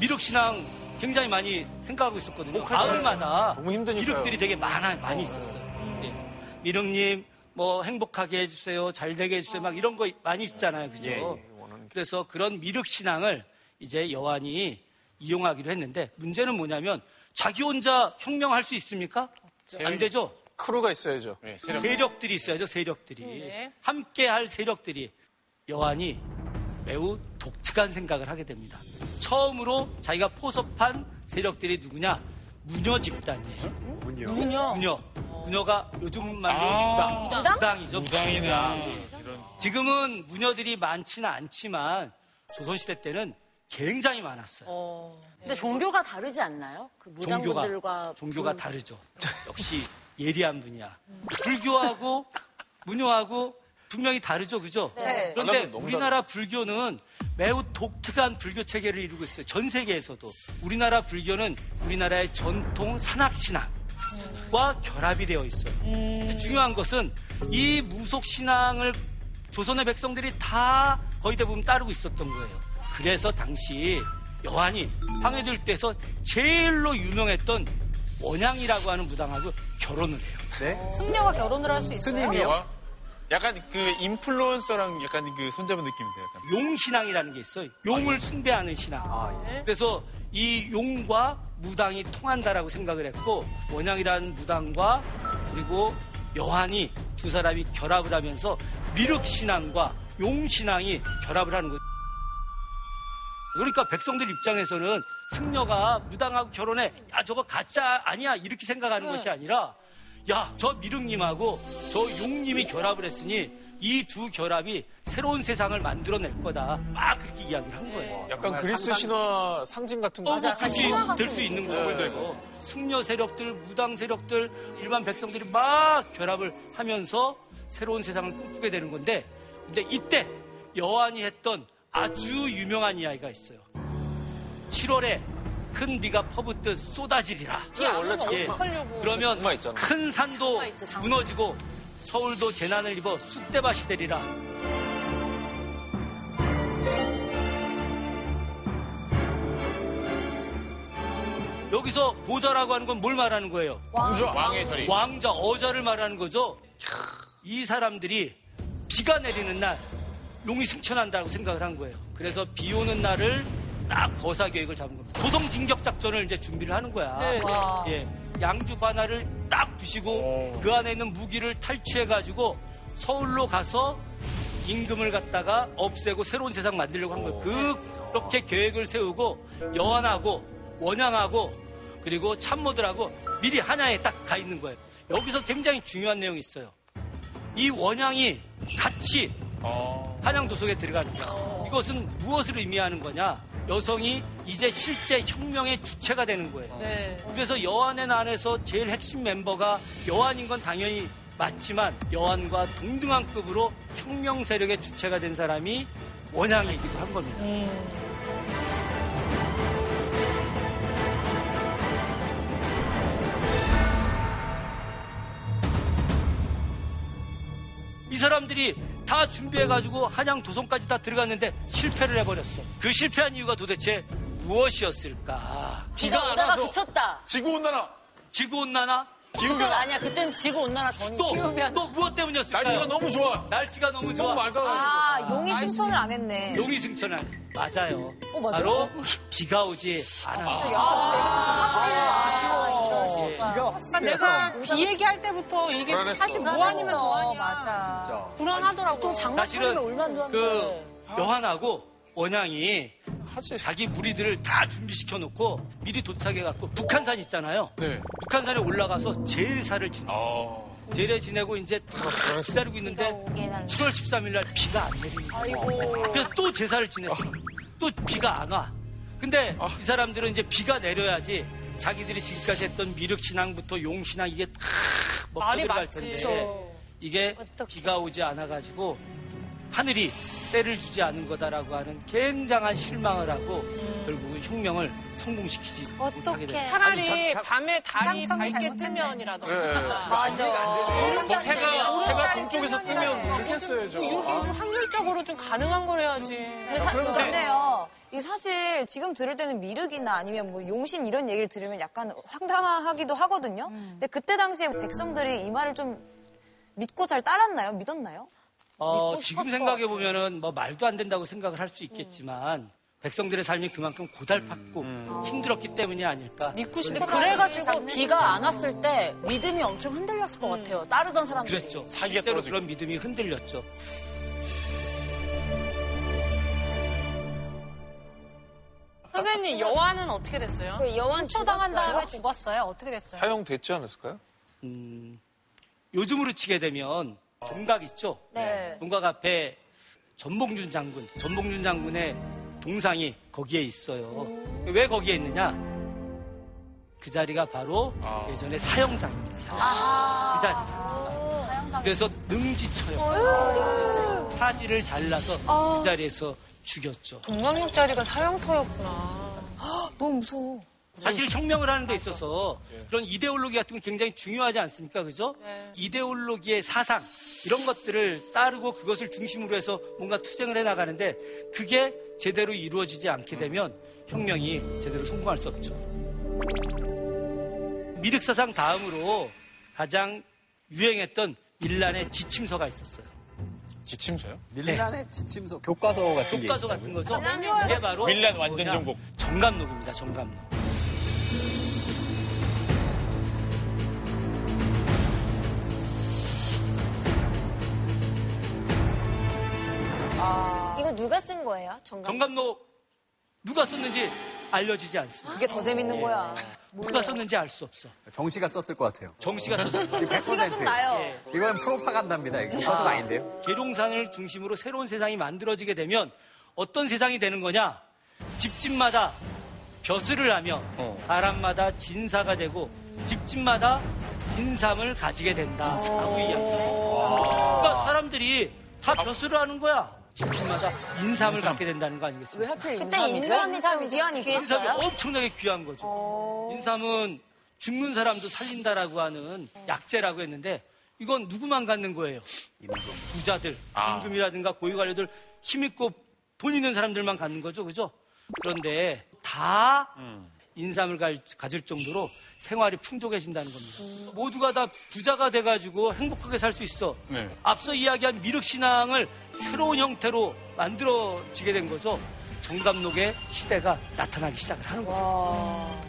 미륵신앙 굉장히 많이 생각하고 있었거든요. 마을마다. 미륵들이 되게 많아, 많이 있었어요. 예. 미륵님, 뭐 행복하게 해주세요, 잘 되게 해주세요, 막 이런 거 많이 있잖아요, 그죠? 예, 그래서 그런 미륵신앙을 이제 여한이 이용하기로 했는데 문제는 뭐냐면 자기 혼자 혁명할 수 있습니까? 안 되죠. 크루가 있어야죠. 세력 들이 있어야죠, 세력들이. 네. 함께 할 세력들이. 여한이 매우 독특한 생각을 하게 됩니다. 처음으로 자기가 포섭한 세력들이 누구냐? 무녀 집단이에요. 문요. 무녀. 무녀. 무녀가 요즘 말로 아, 무당. 무당? 무당이죠. 무당이네. 무당. 지금은 무녀들이 많지는 않지만 조선시대 때는 굉장히 많았어요. 근데 종교가 다르지 않나요? 그 무당분들과 종교가, 종교가 그- 다르죠. 역시 예리한 분이야. 불교하고 무녀하고 분명히 다르죠, 그죠? 네. 그런데 우리나라 불교는 매우 독특한 불교 체계를 이루고 있어요. 전 세계에서도. 우리나라 불교는 우리나라의 전통 산악신앙과 결합이 되어 있어요. 근데 중요한 것은 이 무속 신앙을 조선의 백성들이 다 거의 대부분 따르고 있었던 거예요. 그래서 당시 여한이 황해도일 때에서 제일로 유명했던 원양이라고 하는 무당하고 결혼을 해요. 네? 승려가 결혼을 할 수 있어요? 스님이요? 약간 그 인플루언서랑 약간 그 손잡은 느낌인데 약간. 용신앙이라는 게 있어요. 용을 숭배하는 신앙. 그래서 이 용과 무당이 통한다라고 생각을 했고 원양이라는 무당과 그리고 여한이 두 사람이 결합을 하면서 미륵신앙과 용신앙이 결합을 하는 거죠. 그러니까 백성들 입장에서는 승려가 무당하고 결혼해 야 저거 가짜 아니야 이렇게 생각하는 것이 아니라 야 저 미륵님하고 저 용님이 결합을 했으니 이 두 결합이 새로운 세상을 만들어낼 거다 막 그렇게 이야기를 한 거예요. 약간 그리스 신화 상징 같은 거. 어, 뭐 같은 될수 있는 거예요. 네. 승려 세력들, 무당 세력들, 일반 백성들이 막 결합을 하면서 새로운 세상을 꿈꾸게 되는 건데, 근데 이때 여한이 했던 아주 유명한 이야기가 있어요. 7월에 큰 비가 퍼붓듯 쏟아지리라. 이 안은 예. 어떡하려고. 그러면 장마 있잖아. 큰 산도 장마 장마. 무너지고 서울도 재난을 입어 쑥대밭이 되리라. 여기서 보좌라고 하는 건 뭘 말하는 거예요? 왕좌. 왕의 자리. 왕자, 어자를 말하는 거죠. 이 사람들이 비가 내리는 날 용이 승천한다고 생각을 한 거예요. 그래서 비 오는 날을 딱 거사 계획을 잡은 겁니다. 도성 진격 작전을 이제 준비를 하는 거야. 네, 네. 예, 양주 반화를 딱 부시고 그 안에 있는 무기를 탈취해 가지고 서울로 가서 임금을 갖다가 없애고 새로운 세상 만들려고 한 거예요. 그, 그렇게 계획을 세우고 여한하고 원양하고 그리고 참모들하고 미리 한양에 딱 가 있는 거예요. 여기서 굉장히 중요한 내용이 있어요. 이 원양이 같이 한양 도성에 들어가는 거야. 이것은 무엇을 의미하는 거냐? 여성이 이제 실제 혁명의 주체가 되는 거예요. 네. 그래서 여한의 난에서 제일 핵심 멤버가 여한인 건 당연히 맞지만 여한과 동등한 급으로 혁명 세력의 주체가 된 사람이 원양이기도 한 겁니다. 이 사람들이 다 준비해가지고 한양 도성까지 다 들어갔는데 실패를 해버렸어. 그 실패한 이유가 도대체 무엇이었을까? 비가 오다가 그쳤다. 지구온난화. 지구온난화? 그때는 아니야. 그때는 지구 온난화 전이지. 또, 또 무엇 때문이었을까요? 날씨가 너무 좋아. 날씨가 너무 좋아. 너무 맑아가지고. 아, 용이 승천을 안 했네. 용이 승천을 안 했어. 맞아요. 어, 맞아요? 바로 비가 오지 않아. 아, 아쉬워. 예. 비가 그러니까 내가 비 얘기할 때부터 이게 불안했어. 사실 뭐 아니면 뭐 아니야. 맞아. 진짜. 불안하더라고. 또 장난치면 사실은 얼마나 안 그. 여한하고 원양이 자기 무리들을 다 준비시켜 놓고 미리 도착해 갖고 북한산 있잖아요. 네. 북한산에 올라가서 제사를 지내. 어. 제례 지내고 이제 다 기다리고 있는데 7월 13일 날 비가 안 내리는 거예요. 그래서 또 제사를 지냈어. 또 비가 안 와. 근데 이 사람들은 이제 비가 내려야지 자기들이 지금까지 했던 미륵신앙부터 용신앙 이게 다 말이 먹혀들 갈 맞지. 텐데 이게 비가 오지 않아가지고 하늘이 때를 주지 않은 거다라고 하는 굉장한 실망을 하고 결국은 혁명을 성공시키지 못하게 됩니다. 차라리 밤에 달이 밝게. 뜨면이라던가. 맞아. 뭐 해가, 해가 동쪽에서 뜨면 이렇게 했어야죠. 이렇게 좀 확률적으로 좀 가능한 걸 해야지. 근데요, 이 사실 지금 들을 때는 미륵이나 아니면 뭐 용신 이런 얘기를 들으면 약간 황당하기도 하거든요. 근데 그때 당시에 백성들이 이 말을 좀 믿고 잘 따랐나요? 믿었나요? 어, 지금. 생각해 보면은 뭐 말도 안 된다고 생각을 할 수 있겠지만 백성들의 삶이 그만큼 고달팠고 힘들었기 때문이 아닐까. 믿고 싶은 그래가지고 비가 안 왔을 때 믿음이 엄청 흔들렸을 것 같아요. 따르던 사람들이. 그랬죠. 실제로. 그런 믿음이 흔들렸죠. 선생님 여화는 어떻게 됐어요? 그 여왕 초당한? 다음에 죽었어요. 어떻게 됐어요? 사용됐지 않았을까요? 음, 요즘으로 치게 되면 종각 있죠? 네. 종각 앞에 전봉준 장군, 전봉준 장군의 동상이 거기에 있어요. 왜 거기에 있느냐? 그 자리가 바로 아. 예전에 사형장입니다. 사형. 아. 그 자리. 그래서 능지처형. 사지를 잘라서 그 자리에서 죽였죠. 동강역 자리가 사형터였구나. 너무 무서워. 사실 혁명을 하는 데 있어서 그런 이데올로기 같은 건 굉장히 중요하지 않습니까? 그죠? 네. 이데올로기의 사상, 이런 것들을 따르고 그것을 중심으로 해서 뭔가 투쟁을 해 나가는데 그게 제대로 이루어지지 않게 되면 혁명이 제대로 성공할 수 없죠. 미륵사상 다음으로 가장 유행했던 밀란의 지침서가 있었어요. 지침서요? 밀란의 지침서, 교과서 같은 게 교과서. 같은 거죠. 밀란의 그게 바로 밀란 완전? 정복. 정감록입니다. 정감록. 이거 누가 쓴 거예요? 정감. 정감록 누가 썼는지 알려지지 않습니다. 이게 더 재밌는 거야. 누가 썼는지 알 수 없어. 정 씨가 썼을 것 같아요. 정 씨가 썼을 거예요. 100%. 티가 좀 나요. 예. 이건 프로파간다입니다. 이거 교과서가 아닌데요. 계룡산을 중심으로 새로운 세상이 만들어지게 되면 어떤 세상이 되는 거냐? 집집마다 벼슬을 하며 사람마다 진사가 되고 집집마다 인삼을 가지게 된다 라고 이야기해요. 그러니까 사람들이 다 벼슬을 하는 거야. 집집마다 인삼을 갖게 된다는 거 아니겠습니까? 왜 하필 그때 인삼이 좀 귀한이 인삼이? 엄청나게 귀한 거죠. 인삼은 죽는 사람도 살린다라고 하는 약재라고 했는데 이건 누구만 갖는 거예요? 부자들, 아. 임금이라든가 고위관료들 힘있고 돈 있는 사람들만 갖는 거죠. 그죠? 그런데 다 인삼을 가- 가질 정도로 생활이 풍족해진다는 겁니다. 모두가 다 부자가 돼가지고 행복하게 살 수 있어. 네. 앞서 이야기한 미륵신앙을 새로운 형태로 만들어지게 된 거죠. 정감록의 시대가 나타나기 시작을 하는 거예요.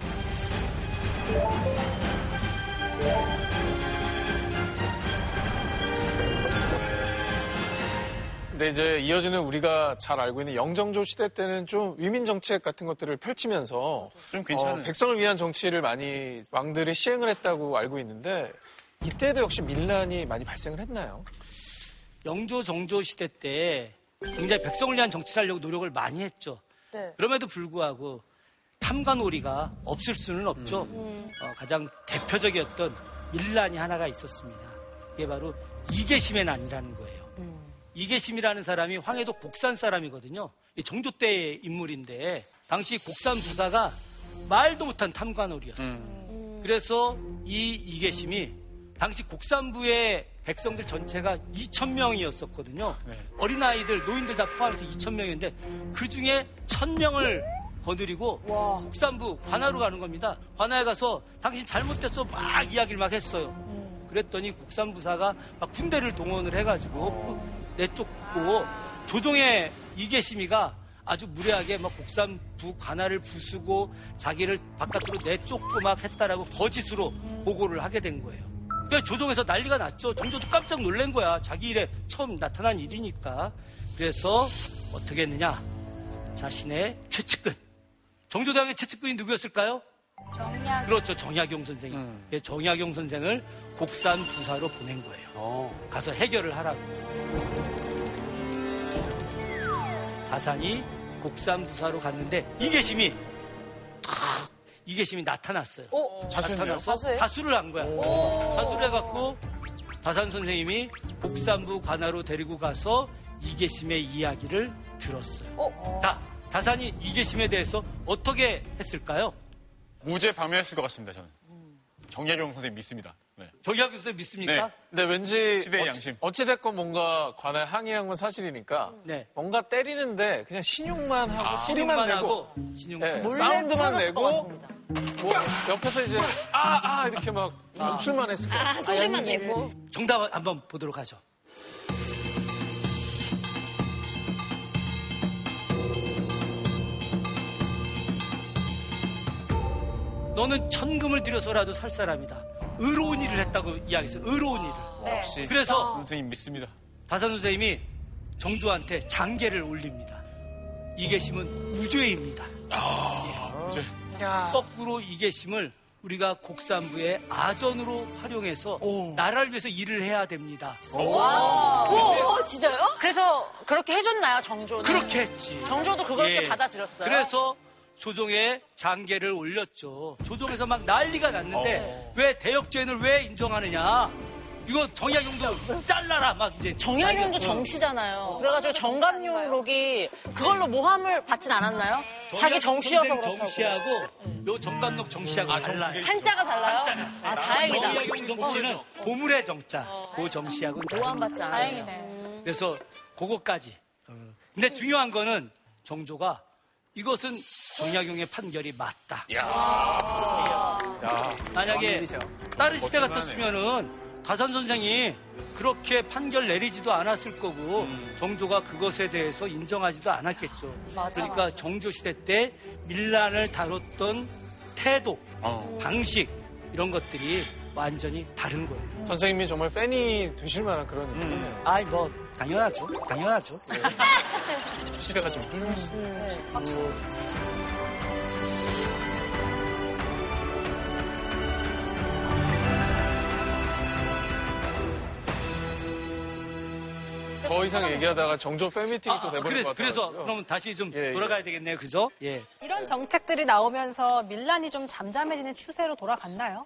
근데 이제 이어지는 우리가 잘 알고 있는 영정조 시대 때는 좀 위민 정책 같은 것들을 펼치면서 좀 괜찮은. 어, 백성을 위한 정치를 많이 왕들이 시행을 했다고 알고 있는데 이때도 역시 밀란이 많이 발생을 했나요? 영조 정조 시대 때 굉장히 백성을 위한 정치를 하려고 노력을 많이 했죠. 네. 그럼에도 불구하고 탐관오리가 없을 수는 없죠. 음. 어, 가장 대표적이었던 밀란이 하나가 있었습니다. 그게 바로 이계심의 난이라는 거예요. 이계심이라는 사람이 황해도 곡산 사람이거든요. 이 정조 때의 인물인데 당시 곡산 부사가 말도 못한 탐관오리였어요. 그래서 이 이계심이 당시 곡산부의 백성들 전체가 2천 명이었었거든요. 어린 아이들, 노인들 다 포함해서 2천 명이었는데 그 중에 1,000명을 거느리고 곡산부 관하로 가는 겁니다. 관하에 가서 당신 잘못됐어 막 이야기를 막 했어요. 그랬더니 곡산부사가 막 군대를 동원을 해가지고 내쫓고 조종의 이계심이가 아주 무례하게 막 곡산부 관할을 부수고 자기를 바깥으로 내쫓고 막 했다라고 거짓으로 보고를 하게 된 거예요. 그러니까 조정에서 난리가 났죠. 정조도 깜짝 놀란 거야. 자기 일에 처음 나타난 일이니까. 그래서 어떻게 했느냐? 자신의 최측근. 정조당의 최측근이 누구였을까요? 정약. 그렇죠. 정약용 선생이. 예, 정약용 선생을 곡산 부사로 보낸 거예요. 가서 해결을 하라고. 다산이 곡산 부사로 갔는데 이계심이 탁 이계심이 나타났어요. 자수했네요? 나타나서? 자수를 한 거야. 자수를 해갖고 다산 선생님이 곡산부 관하로 데리고 가서 이계심의 이야기를 들었어요. 자, 다산이 이계심에 대해서 어떻게 했을까요? 무죄 방면했을 것 같습니다, 저는. 정약용 선생님 믿습니다. 네. 정약용 선생님 믿습니까? 네. 근데 왠지 시대의 어찌, 양심. 어찌됐건 뭔가 관에 항의한 건 사실이니까 뭔가 때리는데 그냥 신용만 하고 아, 소리만 내고 하고, 신용만. 네, 몰래 사운드만 내고 뭐 옆에서 이제 아아 이렇게 막 연출만 했을 거예요. 아, 소리만 내고. 정답 한번 보도록 하죠. 너는 천금을 들여서라도 살 사람이다. 의로운 일을 했다고 이야기했어요. 의로운 일을. 네. 역시 그래서 선생님 믿습니다. 다산 선생님이 정조한테 장계를 올립니다. 이계심은 무죄입니다. 무죄. 거꾸로 이계심을 우리가 곡산부의 아전으로 활용해서 나라를 위해서 일을 해야 됩니다. 와, 진짜요? 그래서 그렇게 해줬나요, 정조는? 그렇게 했지. 정조도 그걸 예. 받아들였어요. 그래서 조정에 장계를 올렸죠. 조정에서 막 난리가 났는데 왜 대역죄인을 왜 인정하느냐? 이거 정약용도 잘라라 막 이제 정약용도 정씨잖아요. 그래가지고 정감용록이 그걸로 모함을 받진 않았나요? 자기 정씨여서 그렇다고. 정씨하고 요 정감록 정씨하고 달라요. 한자가 달라요? 아, 다행이다. 정약용 정씨는 고물의 정자. 그 정씨하고는 모함받지 않아요. 다행이네. 그래서 그거까지. 근데 중요한 거는 정조가 이것은 정약용의 판결이 맞다. 만약에. 다른 시대. 같았으면은 다산 선생이 그렇게 판결 내리지도 않았을 거고 정조가 그것에 대해서 인정하지도 않았겠죠. 맞아, 그러니까 맞아. 정조 시대 때 밀란을 다뤘던 태도, 방식 이런 것들이 완전히 다른 거예요. 선생님이 정말 팬이 되실 만한 그런 느낌이네요. 아이 뭐 당연하죠. 당연하죠. 시대가 좀 훌륭했어. 더 이상 얘기하다가 정조 팬미팅이 또 아, 돼버릴 그래서, 것 그래서 같아요. 그러면 다시 좀 예, 예. 돌아가야 되겠네요. 그죠? 예. 이런 정책들이 나오면서 밀란이 좀 잠잠해지는 추세로 돌아갔나요?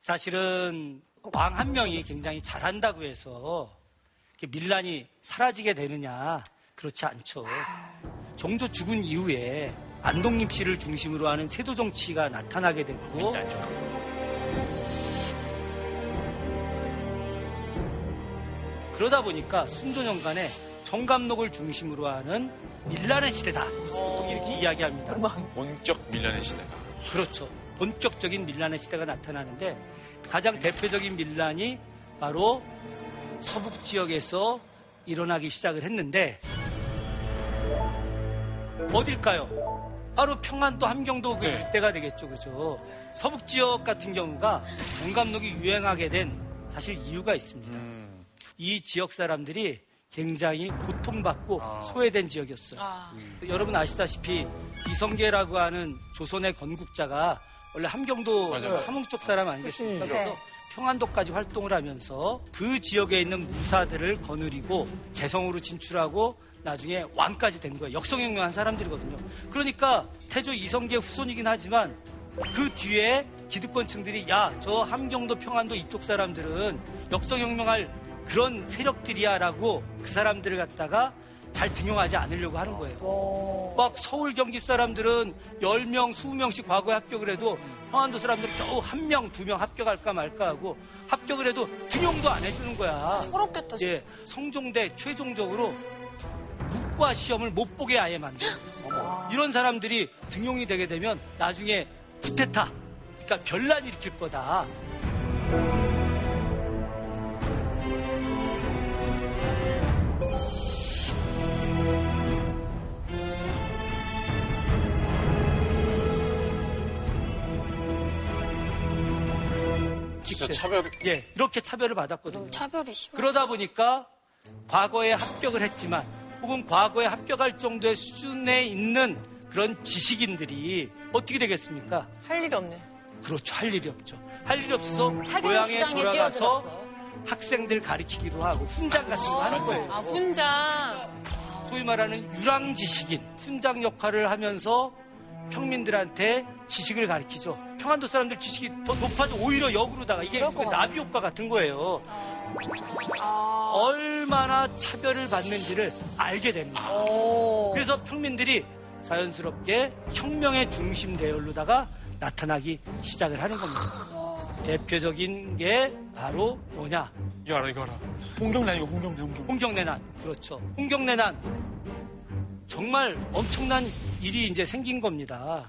사실은 왕 한 명이 굉장히 잘한다고 해서 밀란이 사라지게 되느냐 그렇지 않죠. 정조 죽은 이후에 안동림 씨를 중심으로 하는 세도 정치가 나타나게 됐고 그러다 보니까 순조년간에 정감록을 중심으로 하는 밀란의 시대다. 또 이렇게 이야기합니다. 본격 밀란의 시대가. 그렇죠. 본격적인 밀란의 시대가 나타나는데 가장 대표적인 밀란이 바로 서북 지역에서 일어나기 시작을 했는데 어딜까요? 바로 평안도 함경도 그 일대가 되겠죠, 그죠? 서북 지역 같은 경우가 정감록이 유행하게 된 사실 이유가 있습니다. 이 지역 사람들이 굉장히 고통받고 소외된 지역이었어요. 여러분 아시다시피 이성계라고 하는 조선의 건국자가 원래 함경도 맞아요. 네. 함흥 쪽 사람 아니겠습니까? 출신이죠. 그래서 평안도까지 활동을 하면서 그 지역에 있는 무사들을 거느리고 개성으로 진출하고 나중에 왕까지 된 거예요. 역성혁명한 사람들이거든요. 그러니까 태조 이성계 후손이긴 하지만 그 뒤에 기득권층들이 야 저 함경도 평안도 이쪽 사람들은 역성혁명할 그런 세력들이야라고 그 사람들을 갖다가 잘 등용하지 않으려고 하는 거예요. 막 서울 경기 사람들은 10명, 20명씩 과거에 합격을 해도 평안도 사람들은 겨우 한 명, 두 명 합격할까 말까 하고 합격을 해도 등용도 안 해주는 거야. 서럽겠다, 진짜. 예, 성종대 최종적으로 국과 시험을 못 보게 아예 만들었어요. 이런 사람들이 등용이 되게 되면 나중에 쿠데타, 그러니까 변란 일으킬 거다. 진짜 때. 차별- 예, 이렇게 차별을 받았거든요. 차별이 심해. 그러다 보니까 과거에 합격을 했지만 혹은 과거에 합격할 정도의 수준에 있는 그런 지식인들이 어떻게 되겠습니까? 할 일이 없네. 그렇죠. 할 일이 없죠. 할 일이 없어서 사교육 고향에 시장에 돌아가서 뛰어들었어. 학생들 가르치기도 하고 훈장 같은 거 하는 거예요. 아, 훈장. 소위 말하는 유랑 지식인, 훈장 역할을 하면서 평민들한테 지식을 가르치죠. 평안도 사람들 지식이 더 높아져 오히려 역으로다가 이게 그 나비 효과 같은 거예요. 아. 얼마나 차별을 받는지를 알게 됩니다. 오. 그래서 평민들이 자연스럽게 혁명의 중심 대열로다가 나타나기 시작을 하는 겁니다. 대표적인 게 바로 뭐냐? 이거 알아, 이거 알아. 홍경란, 이거 홍경란, 홍경란. 홍경내난. 그렇죠. 홍경내난. 정말 엄청난 일이 이제 생긴 겁니다.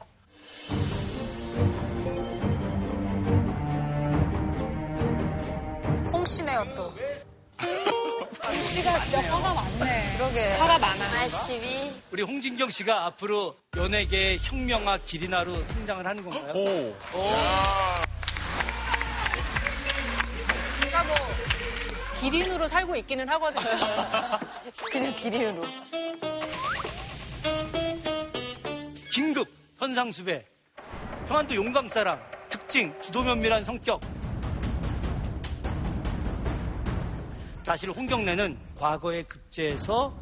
씨네요 또. 홍씨가 진짜 화가 많네. 그러게. 화가 많아. 말집이 우리 홍진경 씨가 앞으로 연예계 혁명화 기리나로 성장을 하는 건가요? 오. 제가 뭐, 기린으로 살고 있기는 하거든요. 그냥 기린으로. 긴급 현상 수배 평안도 용감사랑 특징 주도면밀한 성격 사실 홍경래는 과거의 급제에서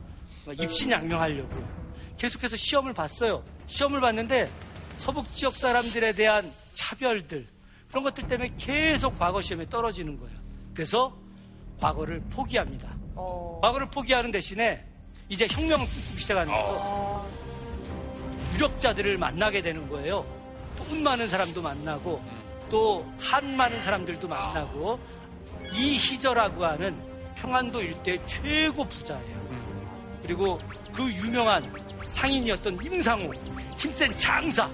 입신양명하려고 계속해서 시험을 봤어요. 시험을 봤는데 서북 지역 사람들에 대한 차별들 그런 것들 때문에 계속 과거 시험에 떨어지는 거예요. 그래서 과거를 포기합니다. 과거를 포기하는 대신에 이제 혁명을 꿈꾸기 시작하는 거죠. 유력자들을 만나게 되는 거예요. 돈 많은 사람도 만나고 또 한 많은 사람들도 만나고 이희저라고 하는 평안도 일대 최고 부자예요. 그리고 그 유명한 상인이었던 임상호, 힘센 장사,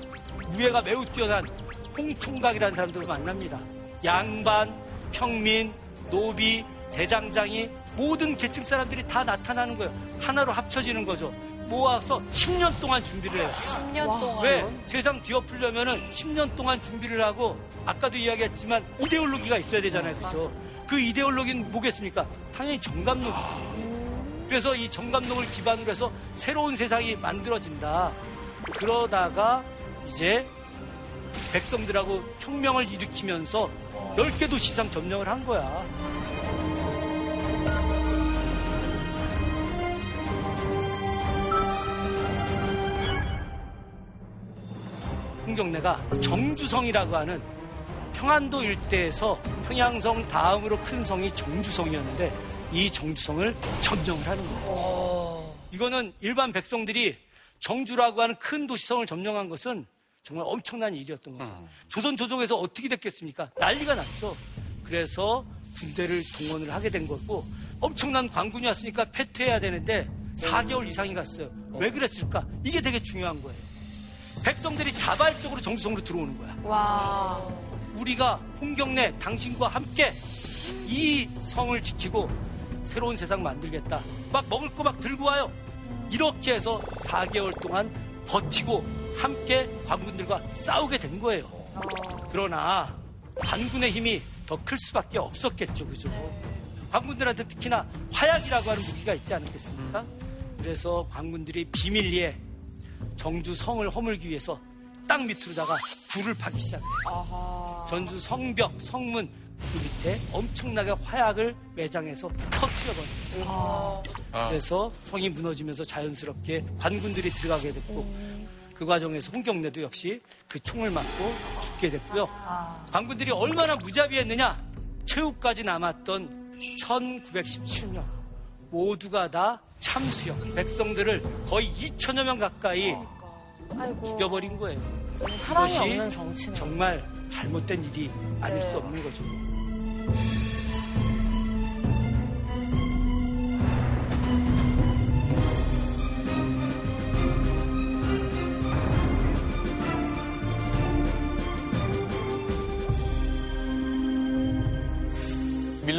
무예가 매우 뛰어난 홍총각이라는 사람들을 만납니다. 양반, 평민, 노비, 대장장이 모든 계층 사람들이 다 나타나는 거예요. 하나로 합쳐지는 거죠. 모아서 10년 동안 준비를 해요. 10년 동안. 왜? 세상 뒤엎으려면은 10년 동안 준비를 하고 아까도 이야기했지만 이데올로기가 있어야 되잖아요. 그죠? 그 이데올로기는 뭐겠습니까? 당연히 정감록이죠. 그래서 이 정감록을 기반으로 해서 새로운 세상이 만들어진다. 그러다가 이제 백성들하고 혁명을 일으키면서 10개 도시 이상 점령을 한 거야. 홍경래가 정주성이라고 하는 평안도 일대에서 평양성 다음으로 큰 성이 정주성이었는데 이 정주성을 점령을 하는 거예요. 이거는 일반 백성들이 정주라고 하는 큰 도시성을 점령한 것은 정말 엄청난 일이었던 거죠. 조선 조정에서 어떻게 됐겠습니까? 난리가 났죠. 그래서 군대를 동원을 하게 된 거고 엄청난 관군이었으니까 패퇴해야 되는데 4개월 이상이 갔어요. 왜 그랬을까? 이게 되게 중요한 거예요. 백성들이 자발적으로 정수성으로 들어오는 거야. 와. 우리가 홍경래 당신과 함께 이 성을 지키고 새로운 세상 만들겠다. 막 먹을 거 막 들고 와요. 이렇게 해서 4개월 동안 버티고 함께 관군들과 싸우게 된 거예요. 그러나 관군의 힘이 더 클 수밖에 없었겠죠. 그죠? 관군들한테 특히나 화약이라고 하는 무기가 있지 않았겠습니까? 그래서 관군들이 비밀리에 정주 성을 허물기 위해서 땅 밑으로다가 불을 파기 시작해요. 전주 성벽, 성문 그 밑에 엄청나게 화약을 매장해서 터트려버려요. 아. 그래서 성이 무너지면서 자연스럽게 관군들이 들어가게 됐고 그 과정에서 홍경래도 역시 그 총을 맞고 죽게 됐고요. 관군들이 얼마나 무자비했느냐? 최후까지 남았던 1917년 모두가 다 참수역 백성들을 거의 2천여 명 가까이 죽여버린 거예요. 사랑이 그것이 없는 정치는. 정말 잘못된 일이 아닐 네. 수 없는 거죠.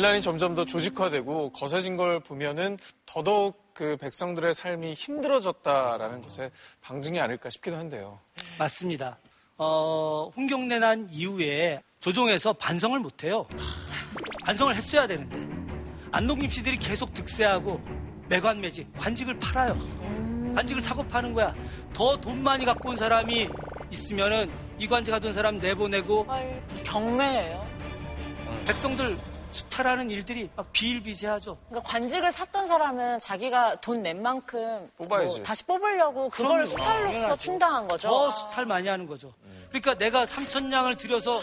밀란이 점점 더 조직화되고 거세진 걸 보면은 더더욱 그 백성들의 삶이 힘들어졌다라는 것의 방증이 아닐까 싶기도 한데요. 맞습니다. 어, 홍경래 난 이후에 조종해서 반성을 못해요. 반성을 했어야 되는데 안동김 씨들이 계속 득세하고 매관매직 관직을 팔아요. 관직을 사고 파는 거야. 더 돈 많이 갖고 온 사람이 있으면은 이 관직 하던 사람 내보내고 경매예요. 백성들 수탈하는 일들이 막 비일비재하죠. 그러니까 관직을 샀던 사람은 자기가 돈 낸 만큼 뽑아야지. 뭐 다시 뽑으려고 그걸 그럼요. 수탈로서 당연하죠. 충당한 거죠. 더 수탈 많이 하는 거죠. 그러니까 내가 3천 양을 들여서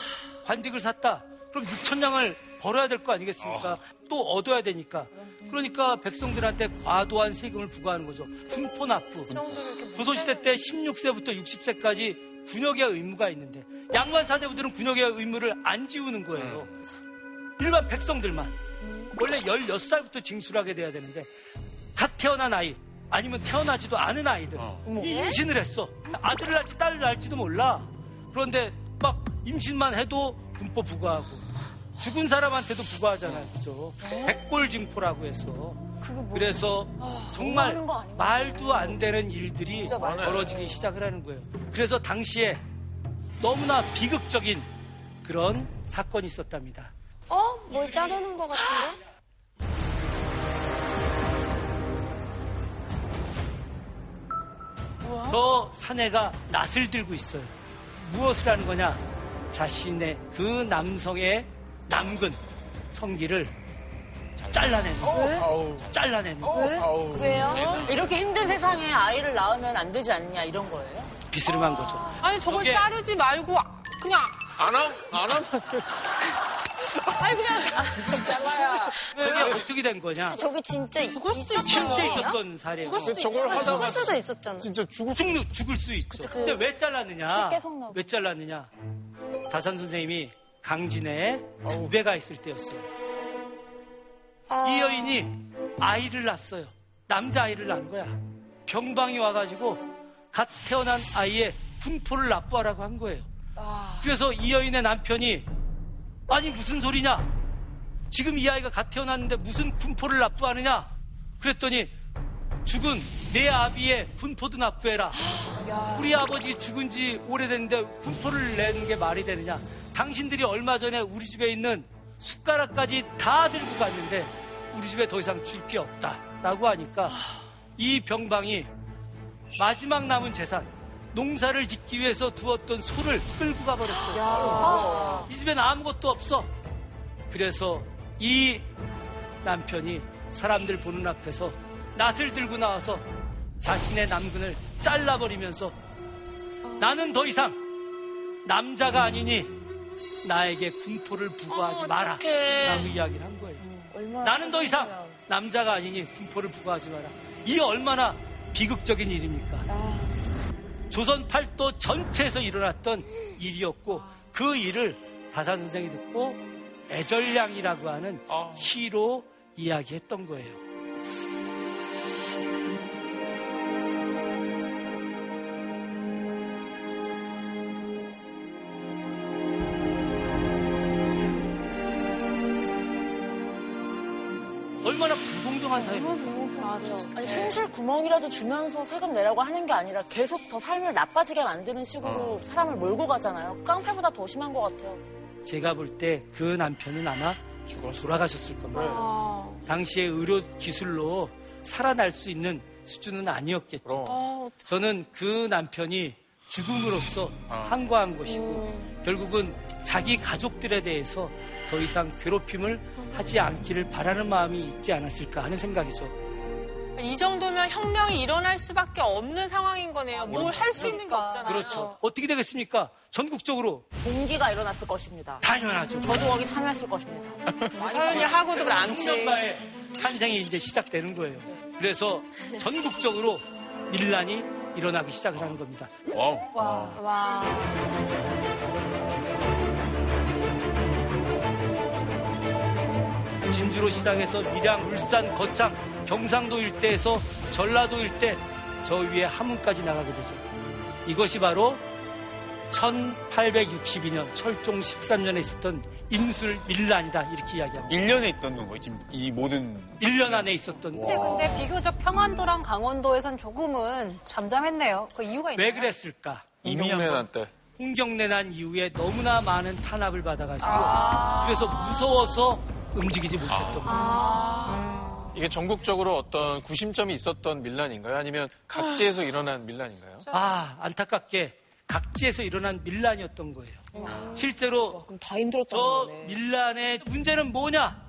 관직을 샀다. 그럼 6천 양을 벌어야 될 거 아니겠습니까? 또 얻어야 되니까. 그러니까 백성들한테 과도한 세금을 부과하는 거죠. 군포 납부. 조선시대 때 16세부터 60세까지 군역의 의무가 있는데 양반 사대부들은 군역의 의무를 안 지우는 거예요. 일반 백성들만. 원래 16살부터 징수를 하게 돼야 되는데 갓 태어난 아이 아니면 태어나지도 않은 아이들 이 임신을 했어. 아들을 낳지 딸을 낳을지도 몰라. 그런데 막 임신만 해도 군포 부과하고 죽은 사람한테도 부과하잖아요. 그죠? 백골징포라고 해서. 그래서 정말 거 아닌가요? 말도 안 되는 일들이. 벌어지기 시작을 하는 거예요. 그래서 당시에 너무나 비극적인 그런 사건이 있었답니다. 어? 뭘 자르는 것 같은데? 저 사내가 낫을 들고 있어요. 무엇을 하는 거냐? 자신의 그 남성의 남근 성기를 잘라내는 거예요. 잘라내는 거예요. 왜요? 이렇게 힘든 세상에 아이를 낳으면 안 되지 않냐 이런 거예요? 비스름한 거죠. 아니 저걸 저게- 자르지 말고 그냥 안 함, 안 하면 아니 그냥 진짜 잘라야. 저게 어떻게 된 거냐? 저기 진짜 죽을 수 있었던 거예요? 있었던 사례고. 죽을 수도 저걸 있잖아. 하다가 죽을 수도 있었잖아. 진짜 죽을 죽, 죽을 수 있죠. 근데 왜 잘랐느냐? 왜 잘랐느냐? 다산 선생님이 강진에 후배가 있을 때였어요. 이 여인이 아이를 낳았어요. 남자 아이를 낳은 거야. 병방이 와가지고 갓 태어난 아이의 분포를 납부하라고 한 거예요. 그래서 이 여인의 남편이 아니 무슨 소리냐? 지금 이 아이가 갓 태어났는데 무슨 분포를 납부하느냐? 그랬더니 죽은 내 아비의 분포도 납부해라. 우리 아버지 죽은 지 오래됐는데 분포를 내는 게 말이 되느냐? 당신들이 얼마 전에 우리 집에 있는 숟가락까지 다 들고 갔는데 우리 집에 더 이상 줄 게 없다. 라고 하니까 이 병방이 마지막 남은 재산, 농사를 짓기 위해서 두었던 소를 끌고 가버렸어요. 이 집엔 아무것도 없어. 그래서 이 남편이 사람들 보는 앞에서 낫을 들고 나와서 자신의 남근을 잘라버리면서 나는 더 이상 남자가 아니니 나에게 군포를 부과하지 마라. 어떡해. 라고 이야기를 한 거예요. 나는 더 이상 남자가 아니니 군포를 부과하지 마라. 이 얼마나 비극적인 일입니까? 조선 팔도 전체에서 일어났던 일이었고 그 일을 다산 선생이 듣고 애절량이라고 하는 시로 이야기했던 거예요. 얼마나 불공정한 사회입니까? 아니 손실 구멍이라도 주면서 세금 내라고 하는 게 아니라 계속 더 삶을 나빠지게 만드는 식으로 사람을 몰고 가잖아요. 깡패보다 더 심한 것 같아요. 제가 볼 때 그 남편은 아마 돌아가셨을 겁니다. 당시의 의료 기술로 살아날 수 있는 수준은 아니었겠죠. 저는 그 남편이 죽음으로써 항거한 것이고 결국은 자기 가족들에 대해서 더 이상 괴롭힘을 하지 않기를 바라는 마음이 있지 않았을까 하는 생각이죠. 이 정도면 혁명이 일어날 수밖에 없는 상황인 거네요. 뭘 할 수 있는 게 없잖아요. 그렇죠. 어떻게 되겠습니까? 전국적으로 동기가 일어났을 것입니다. 당연하죠. 저도 거기 참여했을 것입니다. 서연이 하고도 남지. 청년가의 탄생이 이제 시작되는 거예요. 그래서 전국적으로 밀란이 일어나기 시작을 하는 겁니다. 와. 진주로 시작해서 밀양, 울산, 거창, 경상도 일대에서 전라도 일대, 저 위에 함흥까지 나가게 되죠. 이것이 바로 1862년 철종 13년에 있었던 임술 밀란이다 이렇게 이야기합니다. 1년에 있던 건가요? 지금 이 모든 1년 안에 있었던 근데, 근데 비교적 평안도랑 강원도에선 조금은 잠잠했네요. 그 이유가 있나요? 왜 그랬을까? 이명란 때. 홍경래 난 이후에 너무나 많은 탄압을 받아가지고 아. 그래서 무서워서 움직이지 못했던 거예요. 아. 이게 전국적으로 어떤 구심점이 있었던 밀란인가요? 아니면 각지에서 일어난 밀란인가요? 아 안타깝게 각지에서 일어난 밀란이었던 거예요. 실제로 저 밀란의 문제는 뭐냐?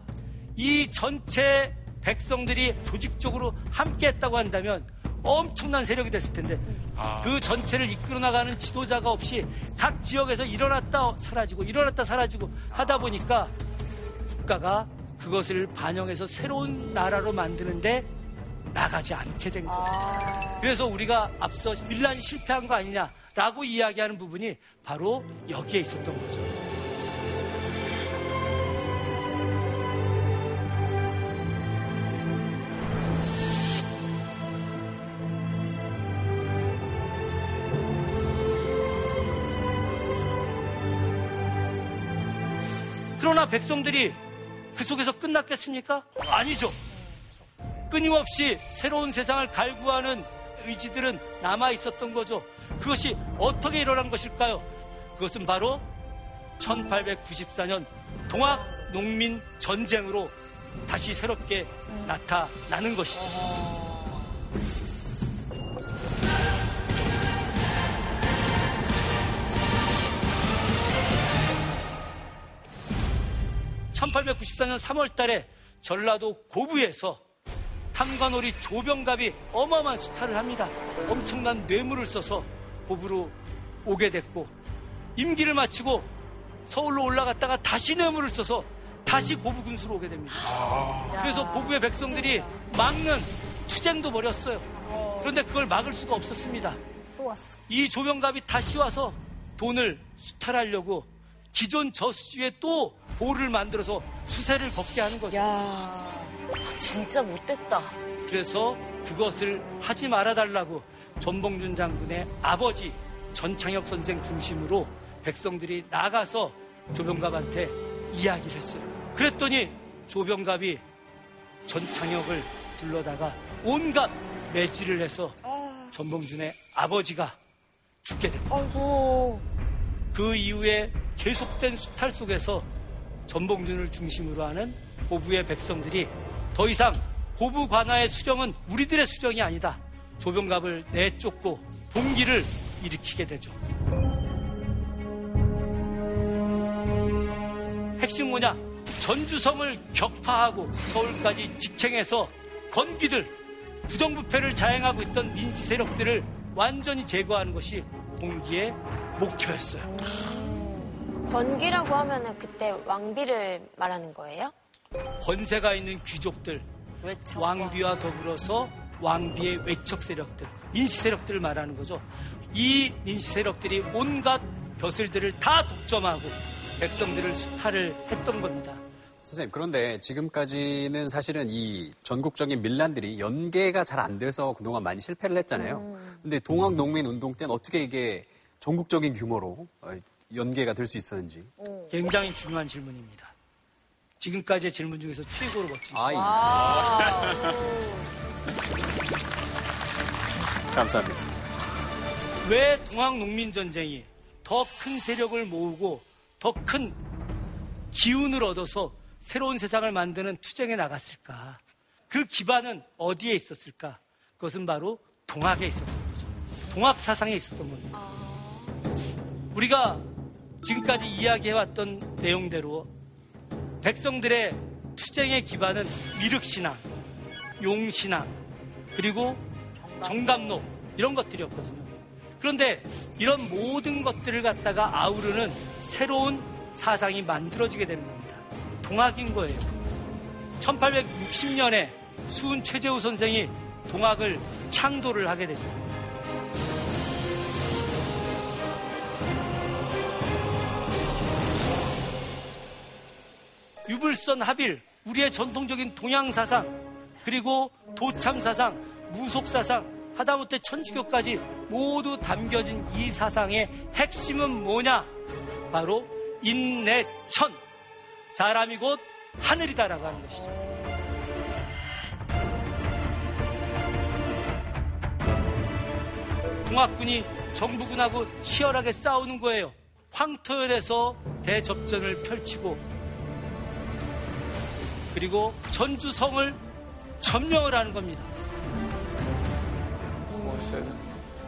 이 전체 백성들이 조직적으로 함께했다고 한다면 엄청난 세력이 됐을 텐데 그 전체를 이끌어 나가는 지도자가 없이 각 지역에서 일어났다 사라지고 일어났다 사라지고 하다 보니까 국가가 그것을 반영해서 새로운 나라로 만드는데 나가지 않게 된 거예요. 그래서 우리가 앞서 밀란이 실패한 거 아니냐라고 이야기하는 부분이 바로 여기에 있었던 거죠. 그러나 백성들이 그 속에서 끝났겠습니까? 아니죠. 끊임없이 새로운 세상을 갈구하는 의지들은 남아 있었던 거죠. 그것이 어떻게 일어난 것일까요? 그것은 바로 1894년 동학 농민 전쟁으로 다시 새롭게 나타나는 것이죠. 1894년 3월 달에 전라도 고부에서 탐관오리 조병갑이 어마어마한 수탈을 합니다. 엄청난 뇌물을 써서 고부로 오게 됐고 임기를 마치고 서울로 올라갔다가 다시 뇌물을 써서 다시 고부 군수로 오게 됩니다. 그래서 고부의 백성들이 막는 투쟁도 벌였어요. 그런데 그걸 막을 수가 없었습니다. 또 왔어. 이 조병갑이 다시 와서 돈을 수탈하려고 기존 저수지에 또 보를 만들어서 수세를 걷게 하는 거죠. 진짜 못됐다. 그래서 그것을 하지 말아달라고 전봉준 장군의 아버지 전창혁 선생 중심으로 백성들이 나가서 조병갑한테 이야기를 했어요. 그랬더니 조병갑이 전창혁을 불러다가 온갖 매질을 해서 전봉준의 아버지가 죽게 됩니다. 아이고. 그 이후에 계속된 수탈 속에서 전봉준을 중심으로 하는 고부의 백성들이 더 이상 고부 관하의 수령은 우리들의 수령이 아니다. 조병갑을 내쫓고 봉기를 일으키게 되죠. 핵심 뭐냐? 전주성을 격파하고 서울까지 직행해서 건기들 부정부패를 자행하고 있던 민시 세력들을 완전히 제거하는 것이 봉기의 목표였어요. 권기라고 하면은 그때 왕비를 말하는 거예요? 권세가 있는 귀족들, 왕비와 더불어서 왕비의 외척 세력들, 민시 세력들을 말하는 거죠. 이 민시 세력들이 온갖 벼슬들을 다 독점하고 백성들을 수탈을 했던 겁니다. 선생님, 그런데 지금까지는 사실은 이 전국적인 밀란들이 연계가 잘 안 돼서 그동안 많이 실패를 했잖아요. 근데 동학 농민 운동 때는 어떻게 이게 전국적인 규모로 어, 연계가 될 수 있었는지. 굉장히 중요한 질문입니다. 지금까지의 질문 중에서 최고로 멋진 아이. 감사합니다. 왜 동학 농민 전쟁이 더 큰 세력을 모으고 더 큰 기운을 얻어서 새로운 세상을 만드는 투쟁에 나갔을까? 그 기반은 어디에 있었을까? 그것은 바로 동학에 있었던 거죠. 동학 사상에 있었던 겁니다. 우리가 지금까지 이야기해왔던 내용대로 백성들의 투쟁의 기반은 미륵신앙, 용신앙, 그리고 정감록 이런 것들이었거든요. 그런데 이런 모든 것들을 갖다가 아우르는 새로운 사상이 만들어지게 되는 겁니다. 동학인 거예요. 1860년에 수은 최재우 선생이 동학을 창도를 하게 되죠. 유불선 합일, 우리의 전통적인 동양 사상, 그리고 도참 사상, 무속 사상, 하다못해 천주교까지 모두 담겨진 이 사상의 핵심은 뭐냐? 바로 인내천. 사람이 곧 하늘이다라고 하는 것이죠. 동학군이 정부군하고 치열하게 싸우는 거예요. 황토현에서 대접전을 펼치고 그리고 전주성을 점령을 하는 겁니다.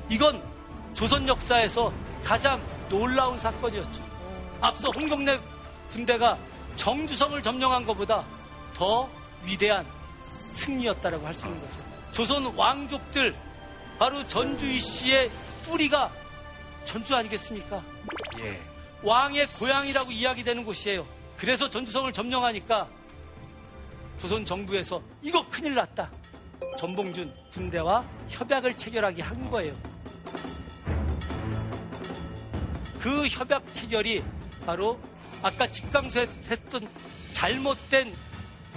이건 조선 역사에서 가장 놀라운 사건이었죠. 앞서 홍경래 군대가 정주성을 점령한 것보다 더 위대한 승리였다라고 할 수 있는 거죠. 조선 왕족들 바로 전주희 씨의 뿌리가 전주 아니겠습니까? 예. 왕의 고향이라고 이야기되는 곳이에요. 그래서 전주성을 점령하니까 조선 정부에서 이거 큰일 났다. 전봉준 군대와 협약을 체결하게 한 거예요. 그 협약 체결이 바로 아까 직강수에 했던 잘못된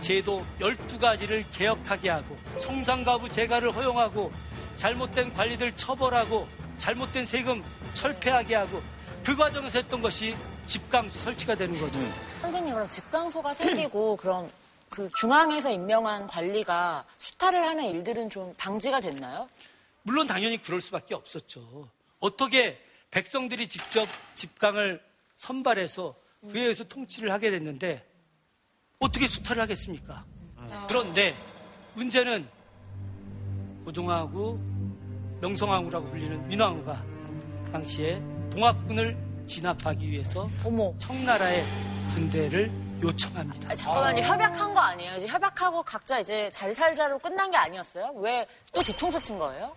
제도 12가지를 개혁하게 하고 청산가부 재가를 허용하고 잘못된 관리들 처벌하고 잘못된 세금 철폐하게 하고 그 과정에서 했던 것이 집강수 설치가 되는 거죠. 선생님 그럼 집강소가 생기고 그럼 그 중앙에서 임명한 관리가 수탈을 하는 일들은 좀 방지가 됐나요? 물론 당연히 그럴 수밖에 없었죠. 어떻게 백성들이 직접 집강을 선발해서 그에 의해서 통치를 하게 됐는데 어떻게 수탈을 하겠습니까? 그런데 문제는 고종하고 명성황후라고 불리는 민왕후가 당시에 동학군을 진압하기 위해서 청나라의 군대를 요청합니다. 아니, 잠깐만요. 협약한 거 아니에요? 이제 협약하고 각자 이제 자리 살자로 끝난 게 아니었어요? 왜 또 뒤통수 친 거예요?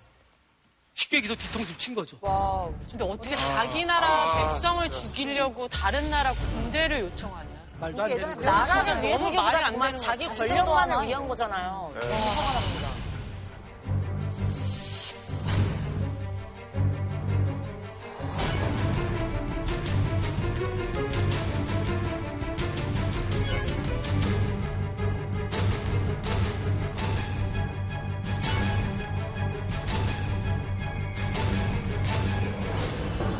쉽게 얘기해서 뒤통수 친 거죠. 와, 근데 어떻게 아. 자기 나라 아. 백성을 죽이려고 다른 나라 군대를 요청하냐? 말도 안 되는 거죠. 나라를 위해 너무 말이 안 되는 자기. 권력만을 위한 거잖아요. 네. 너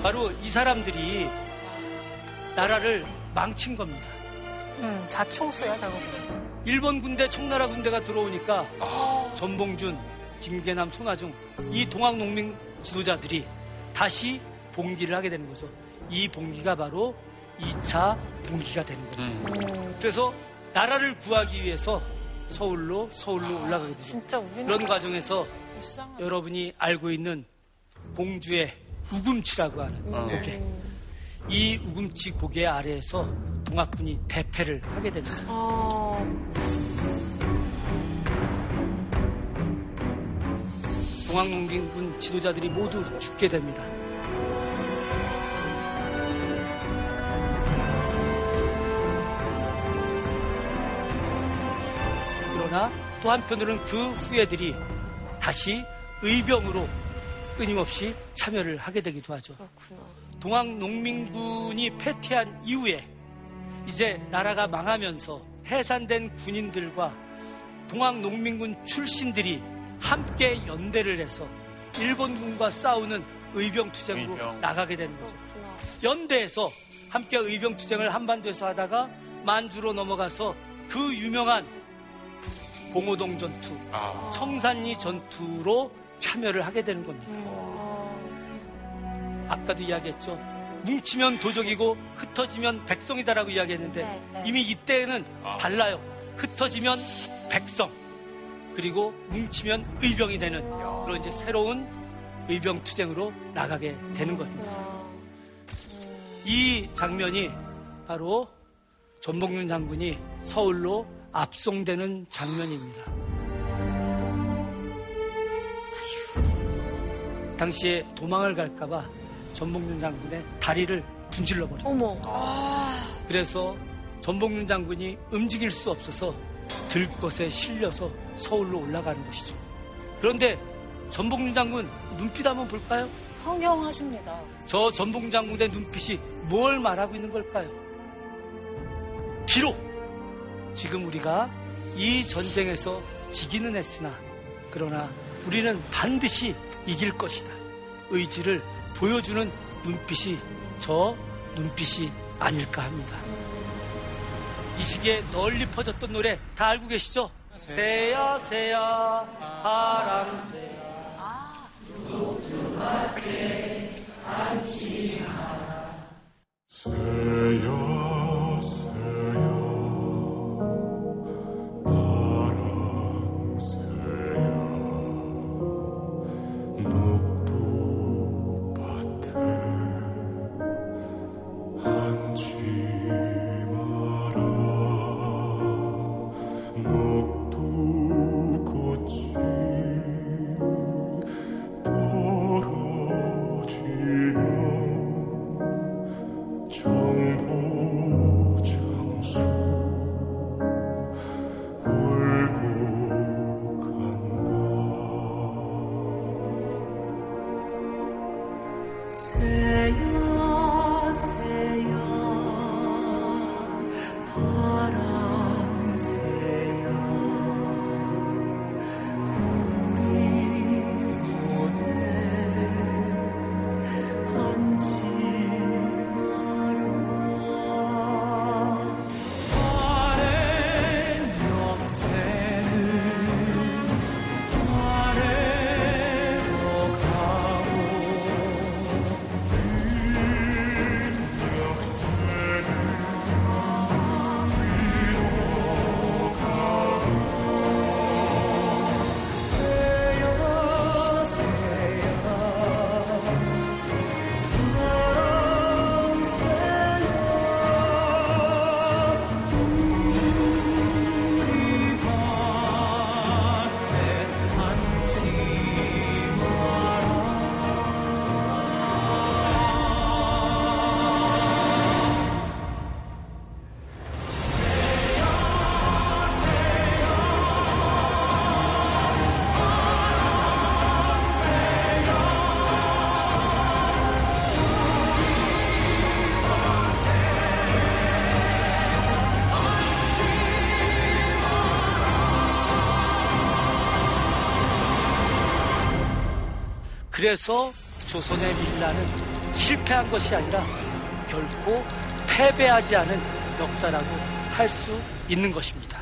바로 이 사람들이 나라를 망친 겁니다. 음, 자충수야, 결국에. 일본 군대, 청나라 군대가 들어오니까 전봉준, 김계남, 손아중 이 동학 농민 지도자들이 다시 봉기를 하게 되는 거죠. 이 봉기가 바로 2차 봉기가 되는 거예요. 그래서 나라를 구하기 위해서 서울로 서울로 올라가게 되죠. 진짜 우리나라 그런 과정에서 불쌍하다. 여러분이 알고 있는 공주의 우금치라고 하는 어. 고개. 이 우금치 고개 아래에서 동학군이 대패를 하게 됩니다. 동학농민군 지도자들이 모두 죽게 됩니다. 그러나 또 한편으로는 그 후예들이 다시 의병으로 끊임없이 참여를 하게 되기도 하죠. 동학 농민군이 패퇴한 이후에 이제 나라가 망하면서 해산된 군인들과 동학 농민군 출신들이 함께 연대를 해서 일본군과 싸우는 의병투쟁으로 의병. 나가게 되는 거죠. 연대해서 함께 의병투쟁을 한반도에서 하다가 만주로 넘어가서 그 유명한 봉오동 전투, 아. 청산리 전투로 참여를 하게 되는 겁니다. 아까도 이야기했죠. 뭉치면 도적이고 흩어지면 백성이다라고 이야기했는데 네. 이미 이때는 아. 달라요. 흩어지면 백성 그리고 뭉치면 의병이 되는 그런 이제 새로운 의병 투쟁으로 나가게 되는 겁니다. 이 장면이 바로 전봉윤 장군이 서울로 압송되는 장면입니다. 당시에 도망을 갈까봐 전봉윤 장군의 다리를 분질러 버려요. 어머. 그래서 전봉윤 장군이 움직일 수 없어서 들것에 실려서 서울로 올라가는 것이죠. 그런데 전봉윤 장군 눈빛 한번 볼까요? 성경하십니다. 저 전봉 장군의 눈빛이 뭘 말하고 있는 걸까요? 비록 지금 우리가 이 전쟁에서 지기는 했으나 그러나 우리는 반드시 이길 것이다. 의지를 보여주는 눈빛이 저 눈빛이 아닐까 합니다. 이 시기에 널리 퍼졌던 노래 다 알고 계시죠? 새야 새야 바람 새야 새야 새야 그래서 조선의 민라는 실패한 것이 아니라 결코 패배하지 않은 역사라고 할 수 있는 것입니다.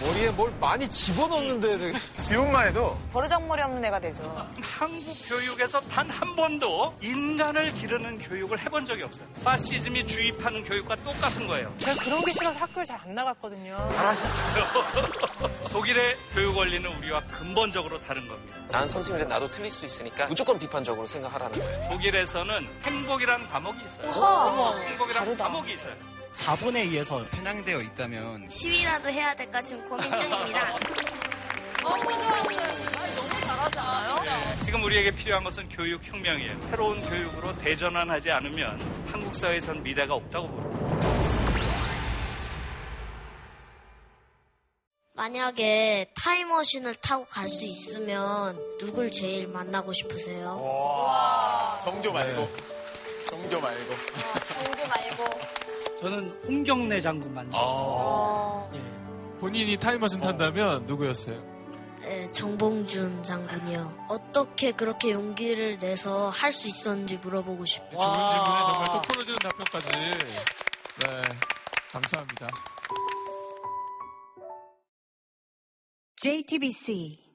머리에 뭘 많이 집어넣는데 지금만 해도 버르장머리 없는 애가 되죠. 한국 교육에서 단 한 번도 인간을 기르는 교육을 해본 적이 없어요. 파시즘이 주입하는 교육과 똑같은 거예요. 제가 그런 게 싫어서 학교를 잘 안 나갔거든요. 잘하셨어요. 독일의 교육 원리는 우리와 근본적으로 다른 겁니다. 난 선생님인데 나도 틀릴 수 있으니까 무조건 비판적으로 생각하라는 거예요. 독일에서는 행복이라는 과목이 있어요. 우와. 행복이라는 과목이 있어요. 자본에 의해서 편향되어 있다면 시위라도 해야 될까 지금 고민 중입니다. 너무 좋았어요. 너무 잘하지 않아요? 지금 우리에게 필요한 것은 교육 혁명이에요. 새로운 교육으로 대전환하지 않으면 한국 사회에선 미래가 없다고 봅니다. 만약에 타임머신을 타고 갈 수 있으면 누굴 제일 만나고 싶으세요? 말고 정조 말고 정조 말고. 저는 홍경래 장군 만나요. 본인이 타임머신 탄다면 누구였어요? 네, 정봉준 장군이요. 어떻게 그렇게 용기를 내서 할 수 있었는지 물어보고 싶어요. 좋은 질문에 정말 똑부러지는 답변까지 네 감사합니다. JTBC